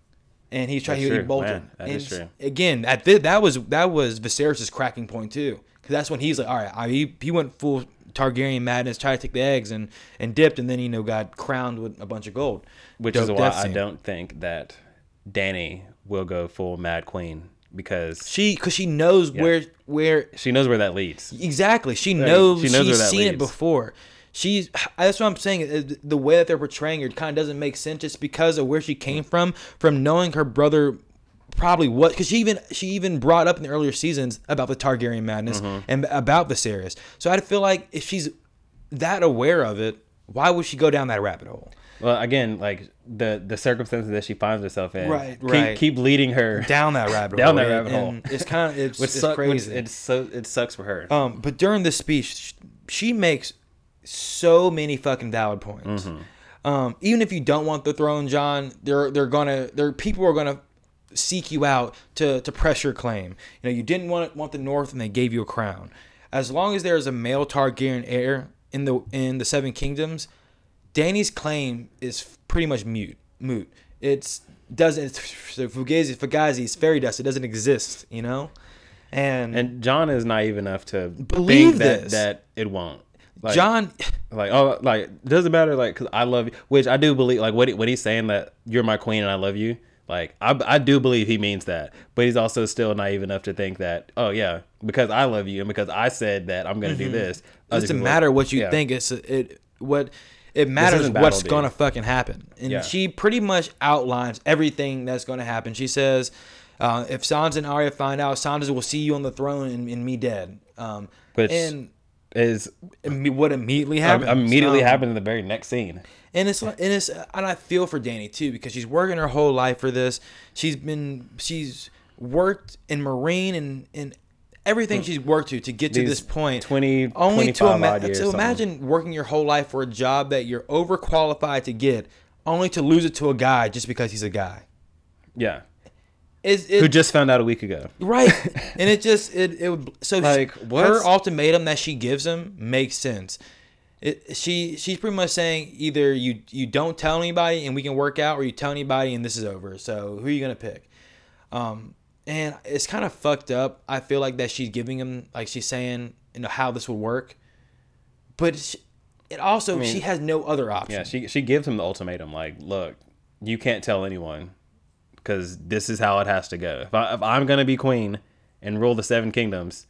And he's trying to true, be bolted. That and is true. Again, at thi- that was that was Viserys' cracking point too, because that's when he's like, all right, I, he, he went full Targaryen madness, tried to take the eggs and and dipped, and then you know got crowned with a bunch of gold. Which Dope is why I don't think that Danny will go full Mad Queen because She, because she knows where where she knows where that leads. Exactly. She knows. she knows she's seen it before. She's. That's what I'm saying. uh, The way that they're portraying her kind of doesn't make sense, just because of where she came from, from knowing her brother probably what. Because she even she even brought up in the earlier seasons about the Targaryen madness Mm-hmm. and about Viserys. So I feel like if she's that aware of it, why would she go down that rabbit hole? Well, again, like the the circumstances that she finds herself in, Right, keep, right. Keep leading her Down that rabbit [laughs] Down hole. that rabbit hole. and It's kind of [laughs] it's, it's suck- crazy. it's so it sucks for her. Um, but during this speech, she makes so many fucking valid points. Mm-hmm. Um, even if you don't want the throne, Jon, they're they're gonna there people are gonna seek you out to to press your claim. You know, you didn't want want the North, and they gave you a crown. As long as there is a male Targaryen heir in the in the Seven Kingdoms, Danny's claim is pretty much mute. Moot. It's doesn't. It's Fugazi, Fugazi's fairy dust. It doesn't exist. You know, and, and Jon is naive enough to Believe that this. that it won't. Like, Jon. like oh, like doesn't matter, like because I love you, which I do believe. Like what he, what he's saying that you're my queen and I love you. Like I, I do believe he means that, but he's also still naive enough to think that oh yeah, because I love you and because I said that I'm gonna do mm-hmm. this. It doesn't matter what you yeah. think. It's it what it matters what's gonna fucking happen. And Yeah. she pretty much outlines everything that's gonna happen. She says, uh, if Sansa and Arya find out, Sansa will see you on the throne and, and me dead. Um, Which and is what immediately um, happened? immediately happened in the very next scene. and it's and it's and I feel for Danny too because she's working her whole life for this. She's been she's worked in Meereen and and everything she's worked to to get to These this 20, only to, ima- to something. imagine working your whole life for a job that you're overqualified to get, only to lose it to a guy just because he's a guy. Yeah, Is it, who just found out a week ago. Right, [laughs] and it just it it would so Like, she, her ultimatum that she gives him makes sense. It, she she's pretty much saying either you you don't tell anybody and we can work out, or you tell anybody and this is over. So who are you gonna pick? Um, and it's kind of fucked up. I feel like that she's giving him like she's saying you know how this would work, but it also mean, she has no other option. Yeah, she she gives him the ultimatum. Like, look, you can't tell anyone because this is how it has to go. If, I, if I'm gonna be queen and rule the seven kingdoms,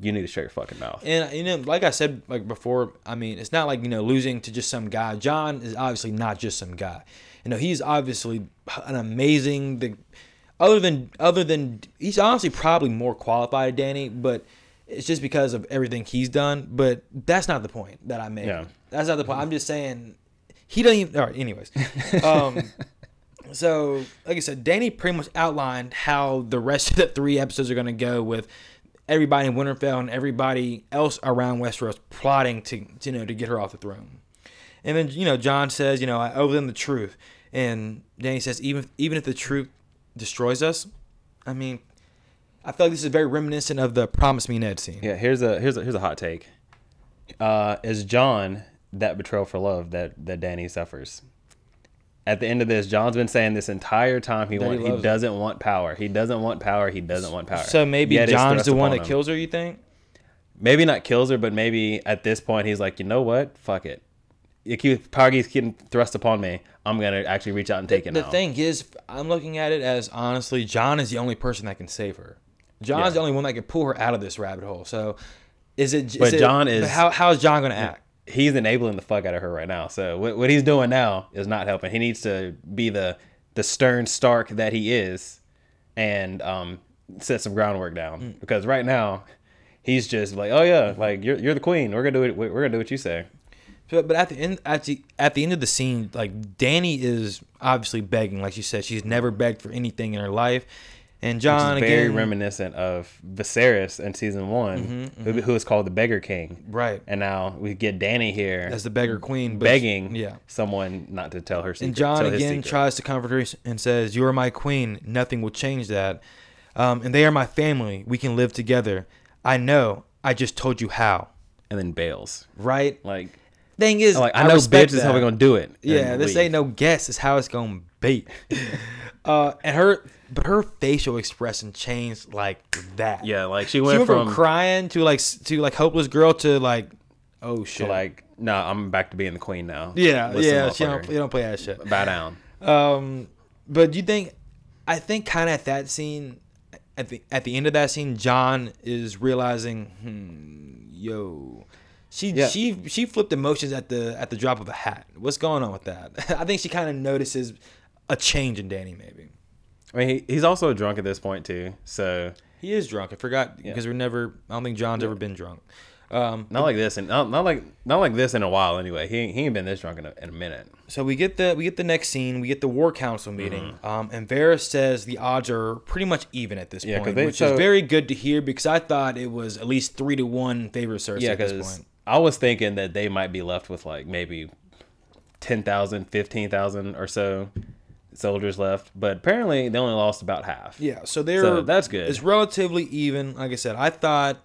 you need to shut your fucking mouth. And you know, like I said like before, I mean, it's not like you know losing to just some guy. Jon is obviously not just some guy. You know, he's obviously an amazing. The other than other than he's honestly probably more qualified Danny, but it's just because of everything he's done. But that's not the point that I made. That's not the point. I'm just saying he doesn't even. All right. Anyways, [laughs] um, so like I said, Danny pretty much outlined how the rest of the three episodes are going to go with everybody in Winterfell and everybody else around Westeros plotting to you know to get her off the throne. And then you know Jon says, you know, I owe them the truth, and Danny says, even even if the truth destroys us, I mean, I feel like this is very reminiscent of the Promise Me Ned scene. Yeah, here's a here's a here's a hot take. Uh, is Jon that betrayal for love that that Danny suffers? At the end of this, Jon's been saying this entire time he That he want, he loves doesn't want power. He doesn't want power. He doesn't want power. So maybe Yet Jon's the one that him. kills her. You think? Maybe not kills her, but maybe at this point he's like, you know what? Fuck it. If you power getting thrust upon me, I'm gonna actually reach out and take it the now. thing is, I'm looking at it as honestly, Jon is the only person that can save her. Jon's Yeah. the only one that can pull her out of this rabbit hole. So, is it? But Jon is- How how is Jon going to act? he's enabling the fuck out of her right now. So what, what he's doing now is not helping. He needs to be the the stern Stark that he is, and um, set some groundwork down. Mm. Because right now, he's just like, oh yeah, like you're you're the queen. We're gonna do it. We're gonna do what you say. But, but at the end at the at the end of the scene, like Danny is obviously begging, like she said, she's never begged for anything in her life, and Which Jon is very again, reminiscent of Viserys in season one, Who, who is called the Beggar King. Mm-hmm, right, And now we get Danny here as the beggar queen, but- begging yeah. someone not to tell her secret. And Jon again tries to comfort her and says, "You are my queen. Nothing will change that. Um, and they are my family. We can live together. I know. I just told you how. and then bails. Right? Like, Thing is, like I know, bitch, is how we're gonna do it. Yeah, this ain't no guess. It's how it's gonna be. [laughs] uh, and her, but her facial expression changed like that. Yeah, like she she went, went from, from, crying to like to like hopeless girl to like, oh shit. like, no, I'm back to being the queen now. yeah, Listen, yeah. She don't, you don't play that shit. bow down. Um, but you think? I think kind of at that scene, at the at the end of that scene, Jon is realizing, hmm, yo, she Yeah. she she flipped emotions at the at the drop of a hat. What's going on with that? [laughs] I think she kind of notices a change in Danny. Maybe I mean, he, he's also drunk at this point too, so he is drunk. I forgot because we're never. I don't think Jon's ever been drunk. Um, not like this, and not, not like not like this in a while. Anyway, he ain't- he ain't been this drunk in a, in a minute. So we get the we get the next scene. We get the War Council meeting, um, and Varys says the odds are pretty much even at this Yeah, point, they- which so- is very good to hear because I thought it was at least three to one favor Cersei Yeah, at this point. I was thinking that they might be left with like maybe 10,000, 15,000 or so soldiers left, but apparently they only lost about half. Yeah, so they're So that's good. It's relatively even. Like I said, I thought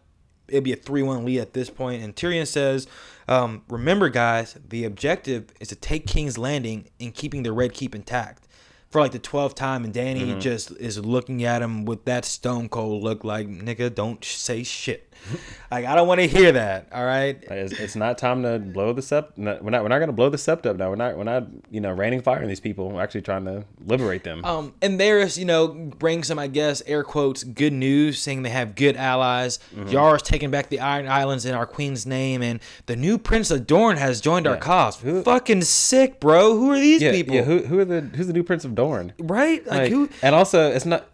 it'd be a three-one lead at this point, and Tyrion says, um, "Remember, guys, the objective is to take King's Landing and keeping the Red Keep intact. For like the twelfth time, and Danny Mm-hmm. just is looking at him with that stone cold look, like nigga, don't say shit. [laughs] like I don't want to hear that. All right. It's, it's not time to blow the sept. no, We're not. We're not going to blow the sept up now. We're not. We're not. You know, raining fire on these people. We're actually trying to liberate them. Um, and there's, you know, bring some, I guess, air quotes, good news, saying they have good allies. Mm-hmm. Yar's taking back the Iron Islands in our queen's name, and the new Prince of Dorne has joined our cause. Who- Fucking sick, bro. Who are these yeah, people? yeah. Who, who are the? Who's the new Prince of Dorne? Right? Like, Like, who? and also, it's not.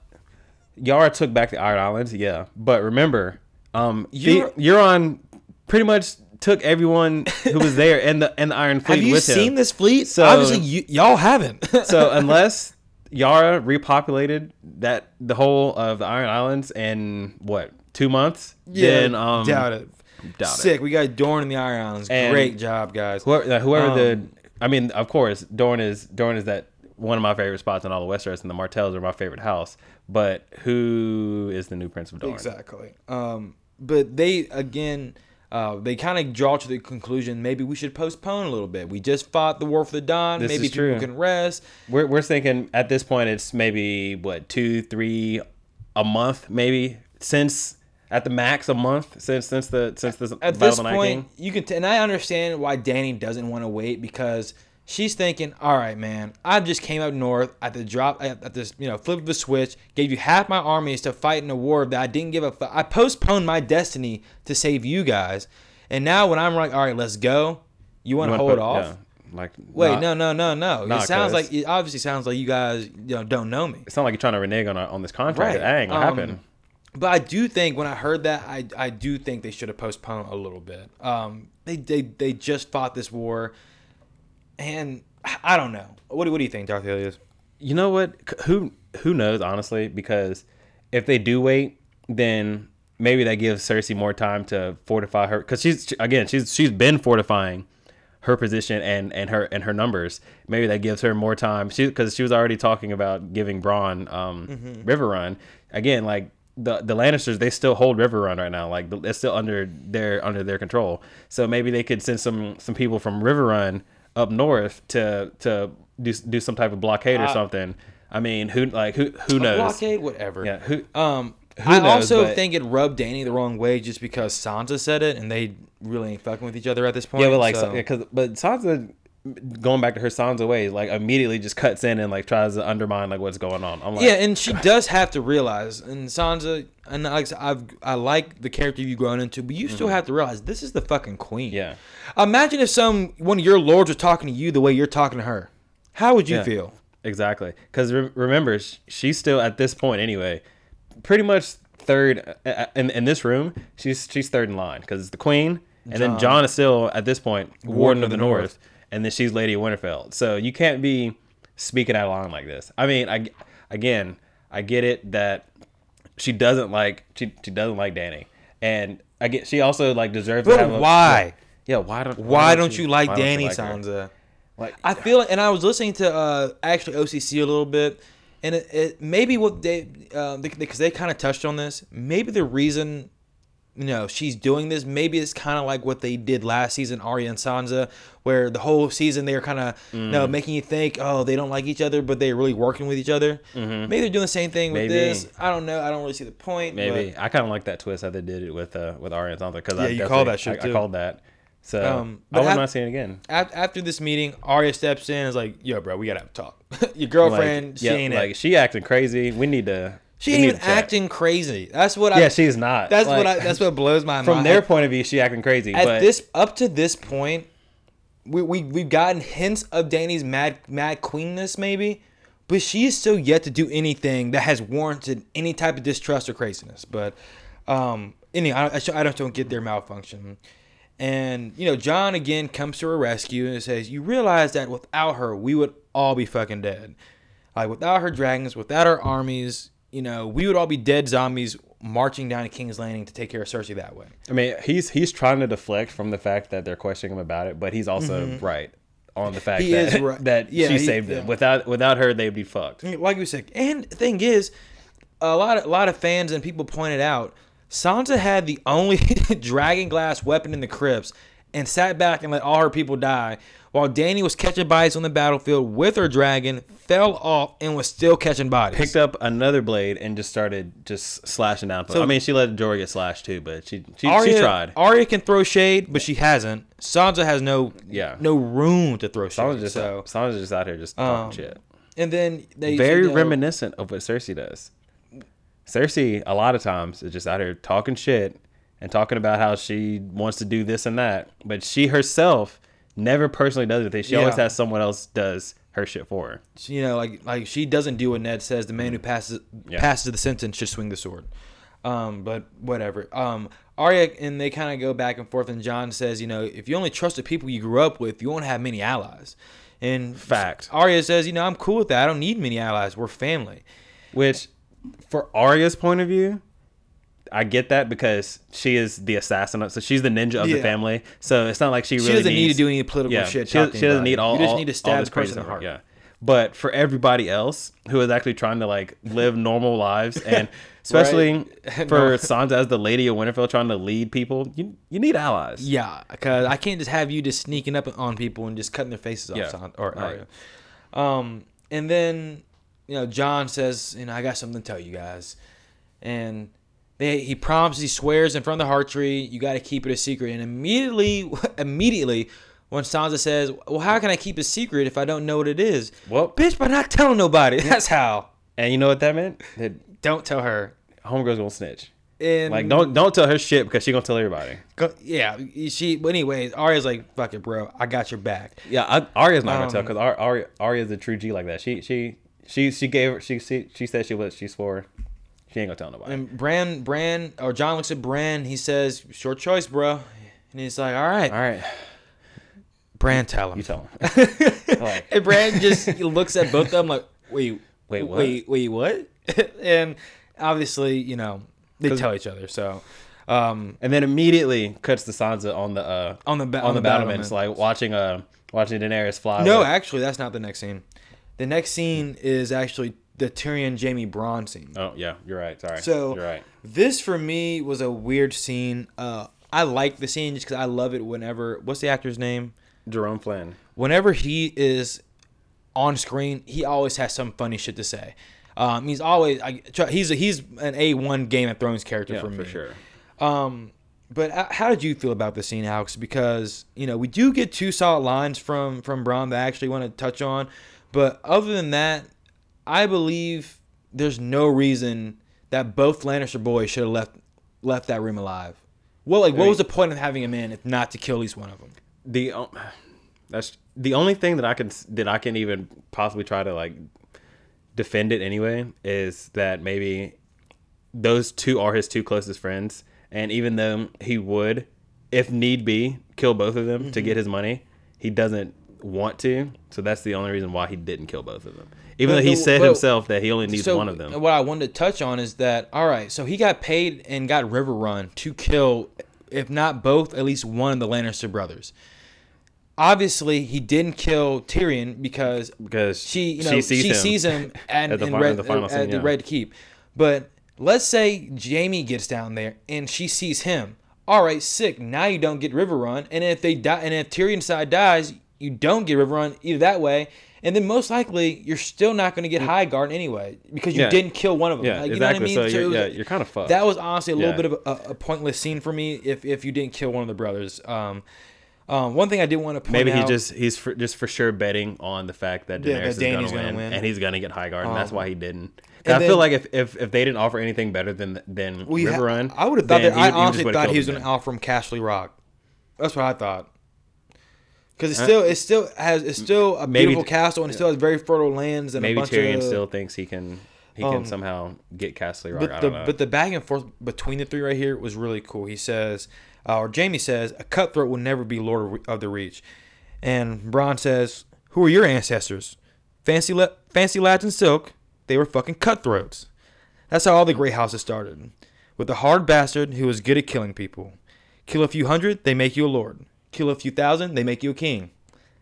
Yara took back the Iron Islands, yeah, but remember, um, the, Euron pretty much took everyone who was there and the and the Iron Fleet Have you seen him. this fleet? So- Obviously, you, y'all haven't. [laughs] so unless Yara repopulated that the whole of the Iron Islands in what two months, then um, doubt it. doubt it. Sick. We got Dorne in the Iron Islands. And- Great job, guys. Whoever, whoever the, Um, I mean, of course, Dorne is Dorne is that one of my favorite spots in all of Westeros, and the Martells are my favorite house. But who is the new Prince of Dorne? Exactly. Um, but they again, uh, they kind of draw to the conclusion maybe we should postpone a little bit. We just fought the War for the Dawn. This maybe is people true. can rest. We're we're thinking at this point it's maybe what two, three, a month maybe since at the max a month since since the since the At Battle this the point, King. you can, t- and I understand why Danny doesn't want to wait because she's thinking, all right, man, I just came up north at the drop at, this, you know, flip of a switch, gave you half my armies to fight in a war that I didn't give a fuck. I postponed my destiny to save you guys, and now when I'm like, all right, let's go, you want to hold wanna off? yeah, like Wait, not- no, no, no, no. It sounds like it obviously sounds like you guys you know don't know me. It's not like you're trying to renege on our, on this contract. Right. That ain't gonna Um, happen. But I do think when I heard that, I I do think they should have postponed a little bit. Um, they they they just fought this war, and I don't know. What do what do you think, Darth Elias? You know what? Who who knows honestly? Because if they do wait, then maybe that gives Cersei more time to fortify her. Because she's again, she's she's been fortifying her position and and her and her numbers. Maybe that gives her more time. She because she was already talking about giving Bronn um, Riverrun again. Like the the Lannisters, they still hold Riverrun right now. Like the- it's still under their under their control. So maybe they could send some some people from Riverrun up north to to do do some type of blockade or Uh, something. I mean, who like who who knows? blockade, whatever. Yeah, who Um, Who I knows, also but- think it rubbed Danny the wrong way just because Sansa said it, and they really ain't fucking with each other at this point. Yeah, but like, so- because but Sansa, going back to her Sansa ways, like immediately just cuts in and like tries to undermine like what's going on. I'm like, yeah, and she does have to realize, and Sansa, and like I've I like the character you've grown into, but you still have to realize this is the fucking queen. Mm-hmm. yeah, Imagine if some one of your lords was talking to you the way you're talking to her. How would you Yeah. feel? exactly. Because re- remember, she's still at this point anyway, pretty much third uh, uh, in in this room. She's she's third in line because it's the queen, and then John is still at this point warden, of the, North, and then she's Lady of Winterfell. So you can't be speaking out of line like this. I mean, I again, I get it that she doesn't like she she doesn't like Danny, and I get she also like deserves to But have a, why? Yeah, why don't Why don't you like why you Danny like her? Sansa? Like I feel, and I was listening to uh, actually OCC a little bit, and it, it maybe what they um, because they, kind of touched on this. Maybe the reason you know she's doing this, maybe it's kind of like what they did last season, Arya and Sansa, where the whole season they were kind of you know Mm. making you think, oh, they don't like each other, but they're really working with each other. Maybe they're doing the same thing with Mm-hmm. Maybe. this. I don't know. I don't really see the point. maybe I kind of like that twist how they did it with uh with Arya and Sansa because Yeah, I you called that shit, I, I called that. So Um, I but would I- not see it again. After this meeting, Arya steps in and is like, "Yo, bro, we gotta have a talk. [laughs] Your girlfriend, like, she yeah, like it. she acting crazy. We need to. She ain't even acting crazy. That's what I. Yeah, she's not. That's Like, what I. That's what blows my [laughs] from mind. From their point of view, she acting crazy. at but this up to this point, we we we've gotten hints of Danny's mad mad queenness maybe, but she's still yet to do anything that has warranted any type of distrust or craziness. But um, anyway, I, I, I don't don't get their malfunction. And you know, Jon again comes to her rescue and says, "You realize that without her, we would all be fucking dead. Like without her dragons, without her armies, you know, we would all be dead zombies marching down to King's Landing to take care of Cersei that way." I mean, he's he's trying to deflect from the fact that they're questioning him about it, but he's also right on the fact Mm-hmm. He that right. [laughs] that Yeah, she he- saved them. yeah. Without without her, they'd be fucked. like you said. And thing is, a lot of a lot of fans and people pointed out Sansa had the only [laughs] dragon glass weapon in the crypts, and sat back and let all her people die, while Danny was catching bodies on the battlefield with her dragon, fell off, and was still catching bodies. Picked up another blade and just started just slashing down. So- I mean, she let Jorah get slashed too, but she she, Arya, she tried. Arya can throw shade, but she hasn't. Sansa has no Yeah. no room to throw shade. Sansa's just so, Sansa's just out here just talking Um, shit. and then they Very you know, reminiscent of what Cersei does. Cersei, a lot of times, is just out here talking shit and talking about how she wants to do this and that, but she herself never personally does anything. She always has someone else does her shit for her. you know, like like she doesn't do what Ned says. The man who passes Yeah. passes the sentence should swing the sword. Um, but whatever. Um, Arya and they kind of go back and forth, and Jon says, you know, if you only trust the people you grew up with, you won't have many allies. And Fact. Arya says, you know, I'm cool with that. I don't need many allies. We're family. Which, for Arya's point of view, I get that because she is the assassin, so she's the ninja of Yeah. the family. So it's not like she She really doesn't need to do any political yeah, shit. She, she doesn't need all. You just all- need to stab this crazy in the heart. Yeah. But for everybody else who is actually trying to like live normal lives, [laughs] and especially Right. [laughs] for No. Sansa as the Lady of Winterfell trying to lead people, you you need allies. Yeah, because I can't just have you just sneaking up on people and just cutting their faces off. Yeah, Son- or right. Arya. Um, and then you know Jon says, you know, I got something to tell you guys, and they he promises, he swears in front of the heart tree, you got to keep it a secret. And immediately, [laughs] immediately, when Sansa says, "Well, how can I keep a secret if I don't know what it is?" Well, Bitch, by not telling nobody. [laughs] That's how. and you know what that meant? That Don't tell her. homegirl's gonna snitch. And Like don't don't tell her shit because she gonna tell everybody. Go, yeah, she. But anyways, Arya's like, "Fuck it, bro. I got your back." Yeah, I, Arya's not gonna tell Um, because Arya Arya's a true G like that. She she she she gave she she, she said she was she swore she ain't gonna tell nobody. And Bran, Bran, or Jon looks at Bran. He says, "Short choice, bro." And he's like, "All right, All right, Bran, tell him." you tell him. [laughs] like, and Bran just he looks at both of them like, "Wait, Wait, what? Wait, wait, what?" [laughs] and obviously, you know, they tell each other. So, um, and then immediately cuts to Sansa on the uh on the ba- on, the, battlements, battlements, like watching uh watching Daenerys fly. No, away. actually, that's not the next scene. The next scene is actually the Tyrion Jaime Bronn scene. oh yeah, you're right. Sorry, So you're right. this for me was a weird scene. Uh, I like the scene just because I love it. Whenever what's the actor's name? Jerome Flynn. Whenever he is on screen, he always has some funny shit to say. Um, he's always I, he's a, he's an A one Game of Thrones character Yeah, for me. for sure. Um, but how did you feel about the scene, Alex? Because you know we do get two solid lines from from Bronn that I actually want to touch on, but other than that, I believe there's no reason that both Lannister boys should have left left that room alive. Well, like, what was the point of having him in if not to kill at least one of them? The o- that's the only thing that I can that I can even possibly try to like defend it anyway is that maybe those two are his two closest friends, and even though he would, if need be, kill both of them to mm-hmm. get his money, he doesn't want to. So that's the only reason why he didn't kill both of them. Even But though he said but- himself that he only needs so one of them. What I wanted to touch on is that all right, so he got paid and got Riverrun to kill, if not both, at least one of the Lannister brothers. Obviously, he didn't kill Tyrion because Because she, you know, she she sees sees him. him, [laughs] and At the in fi- red, the final at scene, the yeah. Red Keep. But let's say Jaime gets down there and she sees him. All right, sick. Now you don't get Riverrun, and if they die, and if Tyrion's side dies, you don't get Riverrun either that way. And then most likely you're still not going to get High Guard anyway because you Yeah. didn't kill one of them. Yeah, Like, you exactly. know what I So mean? you're, yeah, you're kind of fucked. that was honestly a little Yeah. bit of a, a pointless scene for me if if you didn't kill one of the brothers. Um, um, one thing I did want to point out. Maybe he out, just he's for, just for sure betting on the fact that Daenerys Yeah, that is gonna, gonna win, win. and he's gonna get high guard, and that's Um, why he didn't. and I feel like if, if if they didn't offer anything better than than Well, River ha- Run, I would have thought that. I he- he honestly would've thought he was going to then. offer him Casterly Rock. That's what I thought. Because it still, it still has, it's still a maybe- beautiful castle, and it still has very fertile lands and a Maybe bunch Tyrion of. still thinks he can he Um, can somehow get Casterly Rock. But the but the back and forth between the three right here was really cool. He says, uh, or Jaime says, a cutthroat will never be Lord of- the Reach, and Bronn says, "Who are your ancestors? Fancy la- fancy lads in silk. They were fucking cutthroats." That's how all the great houses started. With a hard bastard who was good at killing people. Kill a few hundred, they make you a lord. Kill a few thousand, they make you a king.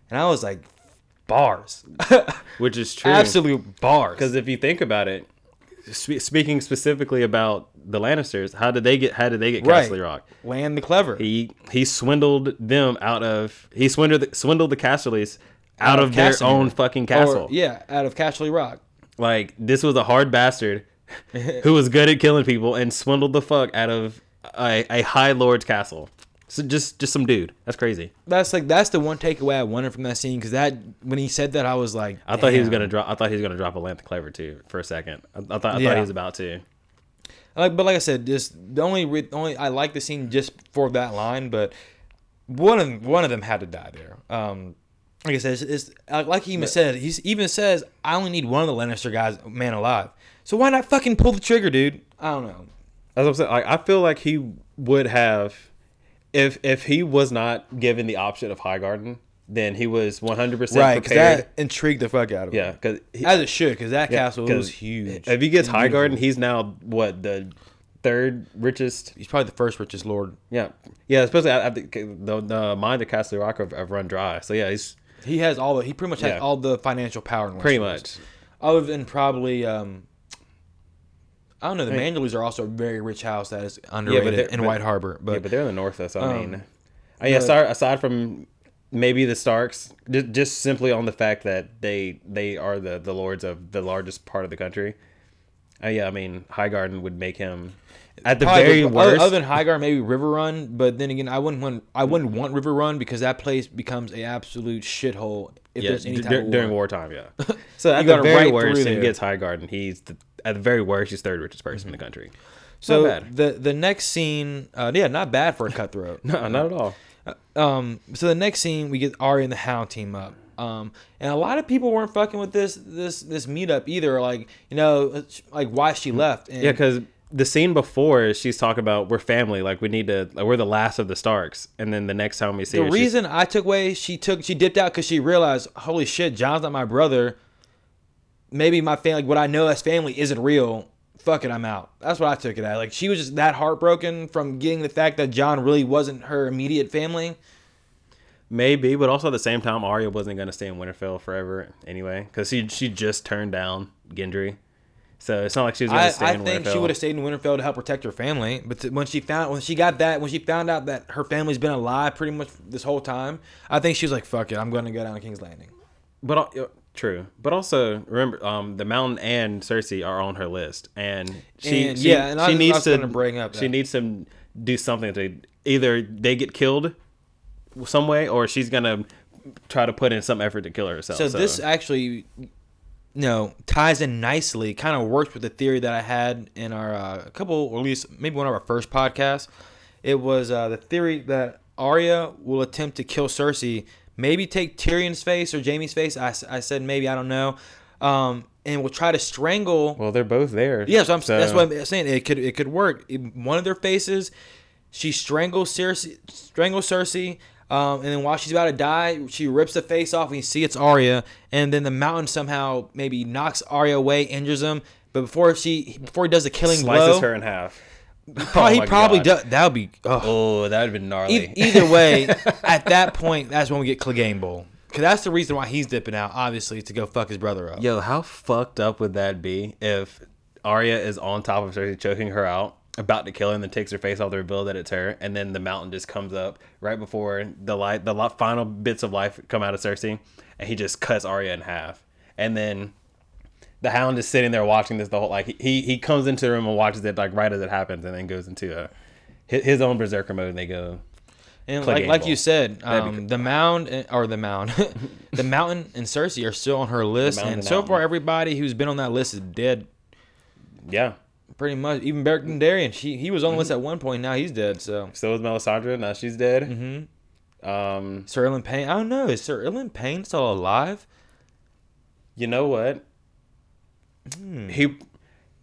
And I was like, bars. [laughs] which is true Absolute bars. because if you think about it, spe- speaking specifically about the Lannisters, how did they get? How did they get Right. Casterly Rock? Lann the Clever. He he swindled them out of he swindled the, swindled the Casterlys out, of, their own fucking castle. Or, yeah, out of Casterly Rock. Like this was a hard bastard [laughs] who was good at killing people and swindled the fuck out of a, a high lord's castle. So just just some dude. That's crazy. That's like that's the one takeaway I wanted from that scene because that when he said that I was like, I thought he was gonna drop. I thought he was gonna drop a Lann the Clever too for a second. I, I thought I thought Yeah. he was about to. Like, but like I said, just the only re- only I like the scene just for that line, but one of one of them had to die there. Um, like I said, it's, it's like like he even said, he even says, I only need one of the Lannister guys, man alive. So why not fucking pull the trigger, dude? I don't know. As I'm saying, like, I feel like he would have, if if he was not given the option of Highgarden, then he was 100 percent Right, because prepared. that intrigued the fuck out of him. yeah, because As it should, because that castle was huge. If he gets High beautiful. Garden, he's now what the third richest. he's probably the first richest lord. Yeah, yeah. Especially at the, the the mine of Casterly Rock have, have run dry. So yeah, he's He has all the he pretty much has Yeah. all the financial power. In pretty much. other than probably um I don't know. The I mean- are also a very rich house that is underrated in but- White Harbor. But, yeah, but they're in the north though. So I um, mean, yeah. but- Aside, aside from maybe the Starks, just, just simply on the fact that they they are the the lords of the largest part of the country. Uh, yeah, I mean, Highgarden would make him at the probably very the- worst. other than Highgarden, maybe Riverrun. But then again, I wouldn't want I wouldn't want Riverrun because that place becomes a absolute shithole if yeah, there's any d- of during wartime, yeah. [laughs] So at You the very right worst, through if he there. gets Highgarden, he's the, at the very worst, he's third richest person in the country. So the the next scene, uh, yeah, not bad for a cutthroat. [laughs] No, not at all. Um, so the next scene, we get Arya and the Hound team up. Um, and a lot of people weren't fucking with this this this meetup either. Like you know, like why she left. And Yeah, because the scene before, she's talking about we're family, like we need to, like, we're the last of the Starks, and then the next time we see the her, reason I took away she took she dipped out because she realized, holy shit, Jon's not my brother. Maybe my family, what I know as family, isn't real. Fuck it, I'm out. That's what I took it at. Like she was just that heartbroken from getting the fact that Jon really wasn't her immediate family. Maybe, but also at the same time, Arya wasn't going to stay in Winterfell forever anyway, because she she just turned down Gendry, so it's not like she was going I, to stay I in think Winterfell. she would have stayed in Winterfell to help protect her family. But t- when she found when she got that when she found out that her family's been alive pretty much this whole time, I think she was like, "Fuck it, I'm going to go down to King's Landing." But uh, true, but also remember, um, the Mountain and Cersei are on her list, and she, And- she yeah, and she I needs was to bring up she needs to do something to either they get killed some way, or she's gonna try to put in some effort to kill herself. So, this actually, you no, ties in nicely. Kind of works with the theory that I had in our uh, a couple, or at least maybe one of our first podcasts. It was uh, the theory that Arya will attempt to kill Cersei, maybe take Tyrion's face or Jaime's face. I, I said maybe I don't know, um, and will try to strangle. well, they're both there. Yeah, so I'm, that's what I'm saying. It could it could work. One of their faces, she strangles Cersei, strangles Cersei, um, and then while she's about to die, she rips the face off, and you see it's Arya. And then the mountain somehow maybe knocks Arya away, injures him. But before she before he does the killing slices blow, her in half. Oh he probably does. That would be. ugh. Oh, that would have been gnarly. E- either way, [laughs] at that point, that's when we get Clegane Bowl. Because that's the reason why he's dipping out, obviously, to go fuck his brother up. Yo, how fucked up would that be if Arya is on top of Cersei, choking her out, about to kill her, and then takes her face off to reveal that it's her, and then the mountain just comes up right before the light, the final bits of life come out of Cersei, and he just cuts Arya in half, and then the Hound is sitting there watching this the whole like he he comes into the room and watches it like right as it happens, and then goes into a his, own berserker mode, and they go. And like, like ball. you said, um, the mound or the mound, [laughs] the mountain and Cersei are still on her list, and and so mountain. far everybody who's been on that list is dead, Yeah. pretty much. Even Beric Dondarrion, she he was on the Mm-hmm. list at one point. Now he's dead. So So is Melisandre. Now she's dead. Mm-hmm. Um, Sir Ilyn Payne, I don't know. Is Sir Ilyn Payne still alive? you know what? Hmm. He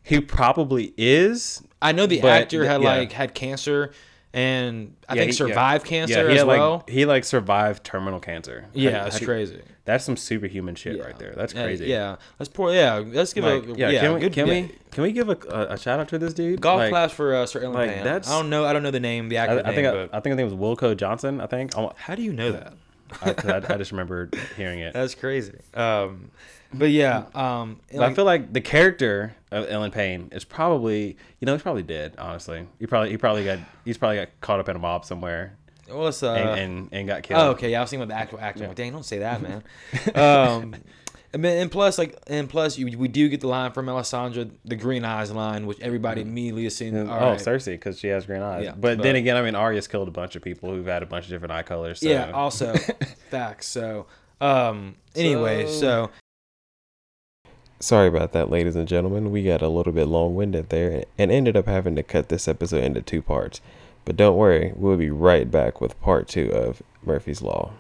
he probably is. I know the actor had yeah. like had cancer, and I Yeah, think he- survived cancer Yeah, he as had, well. Like, he like survived terminal cancer. yeah, How- that's how crazy. That's some superhuman shit right there. That's crazy. Yeah, let's pour. Yeah, let's give Like, a yeah, can we good, can we can we give a, a, a shout out to this dude? golf like, class for uh, Sir Ilyn like, that's- I don't know. I don't know the name, the I, actor I name, think I, but I think his name was Wilko Johnson. I think. How do you know that? I, I, I [laughs] just remember hearing it. That's crazy. Um, but yeah, um, But I feel like the character of Ilyn Payne is probably, you know, he's probably dead. Honestly, he probably he probably got he's probably got caught up in a mob somewhere well, it's, uh, and, and and got killed. Oh, okay. Yeah, I was thinking about the actual actor. I'm like, Dang, don't say that, man. [laughs] um, and, and plus, like, and plus, you, we do get the line from Melisandre, the green eyes line, which everybody immediately assumed. And- all oh, right. Cersei, because she has green eyes. Yeah, but, but- then again, I mean, Arya's killed a bunch of people who've had a bunch of different eye colors. So. Yeah. Also, [laughs] facts. So, um, anyway, so Sorry about that, ladies and gentlemen. We got a little bit long winded there and ended up having to cut this episode into two parts. But don't worry, we'll be right back with part two of Murphy's Law.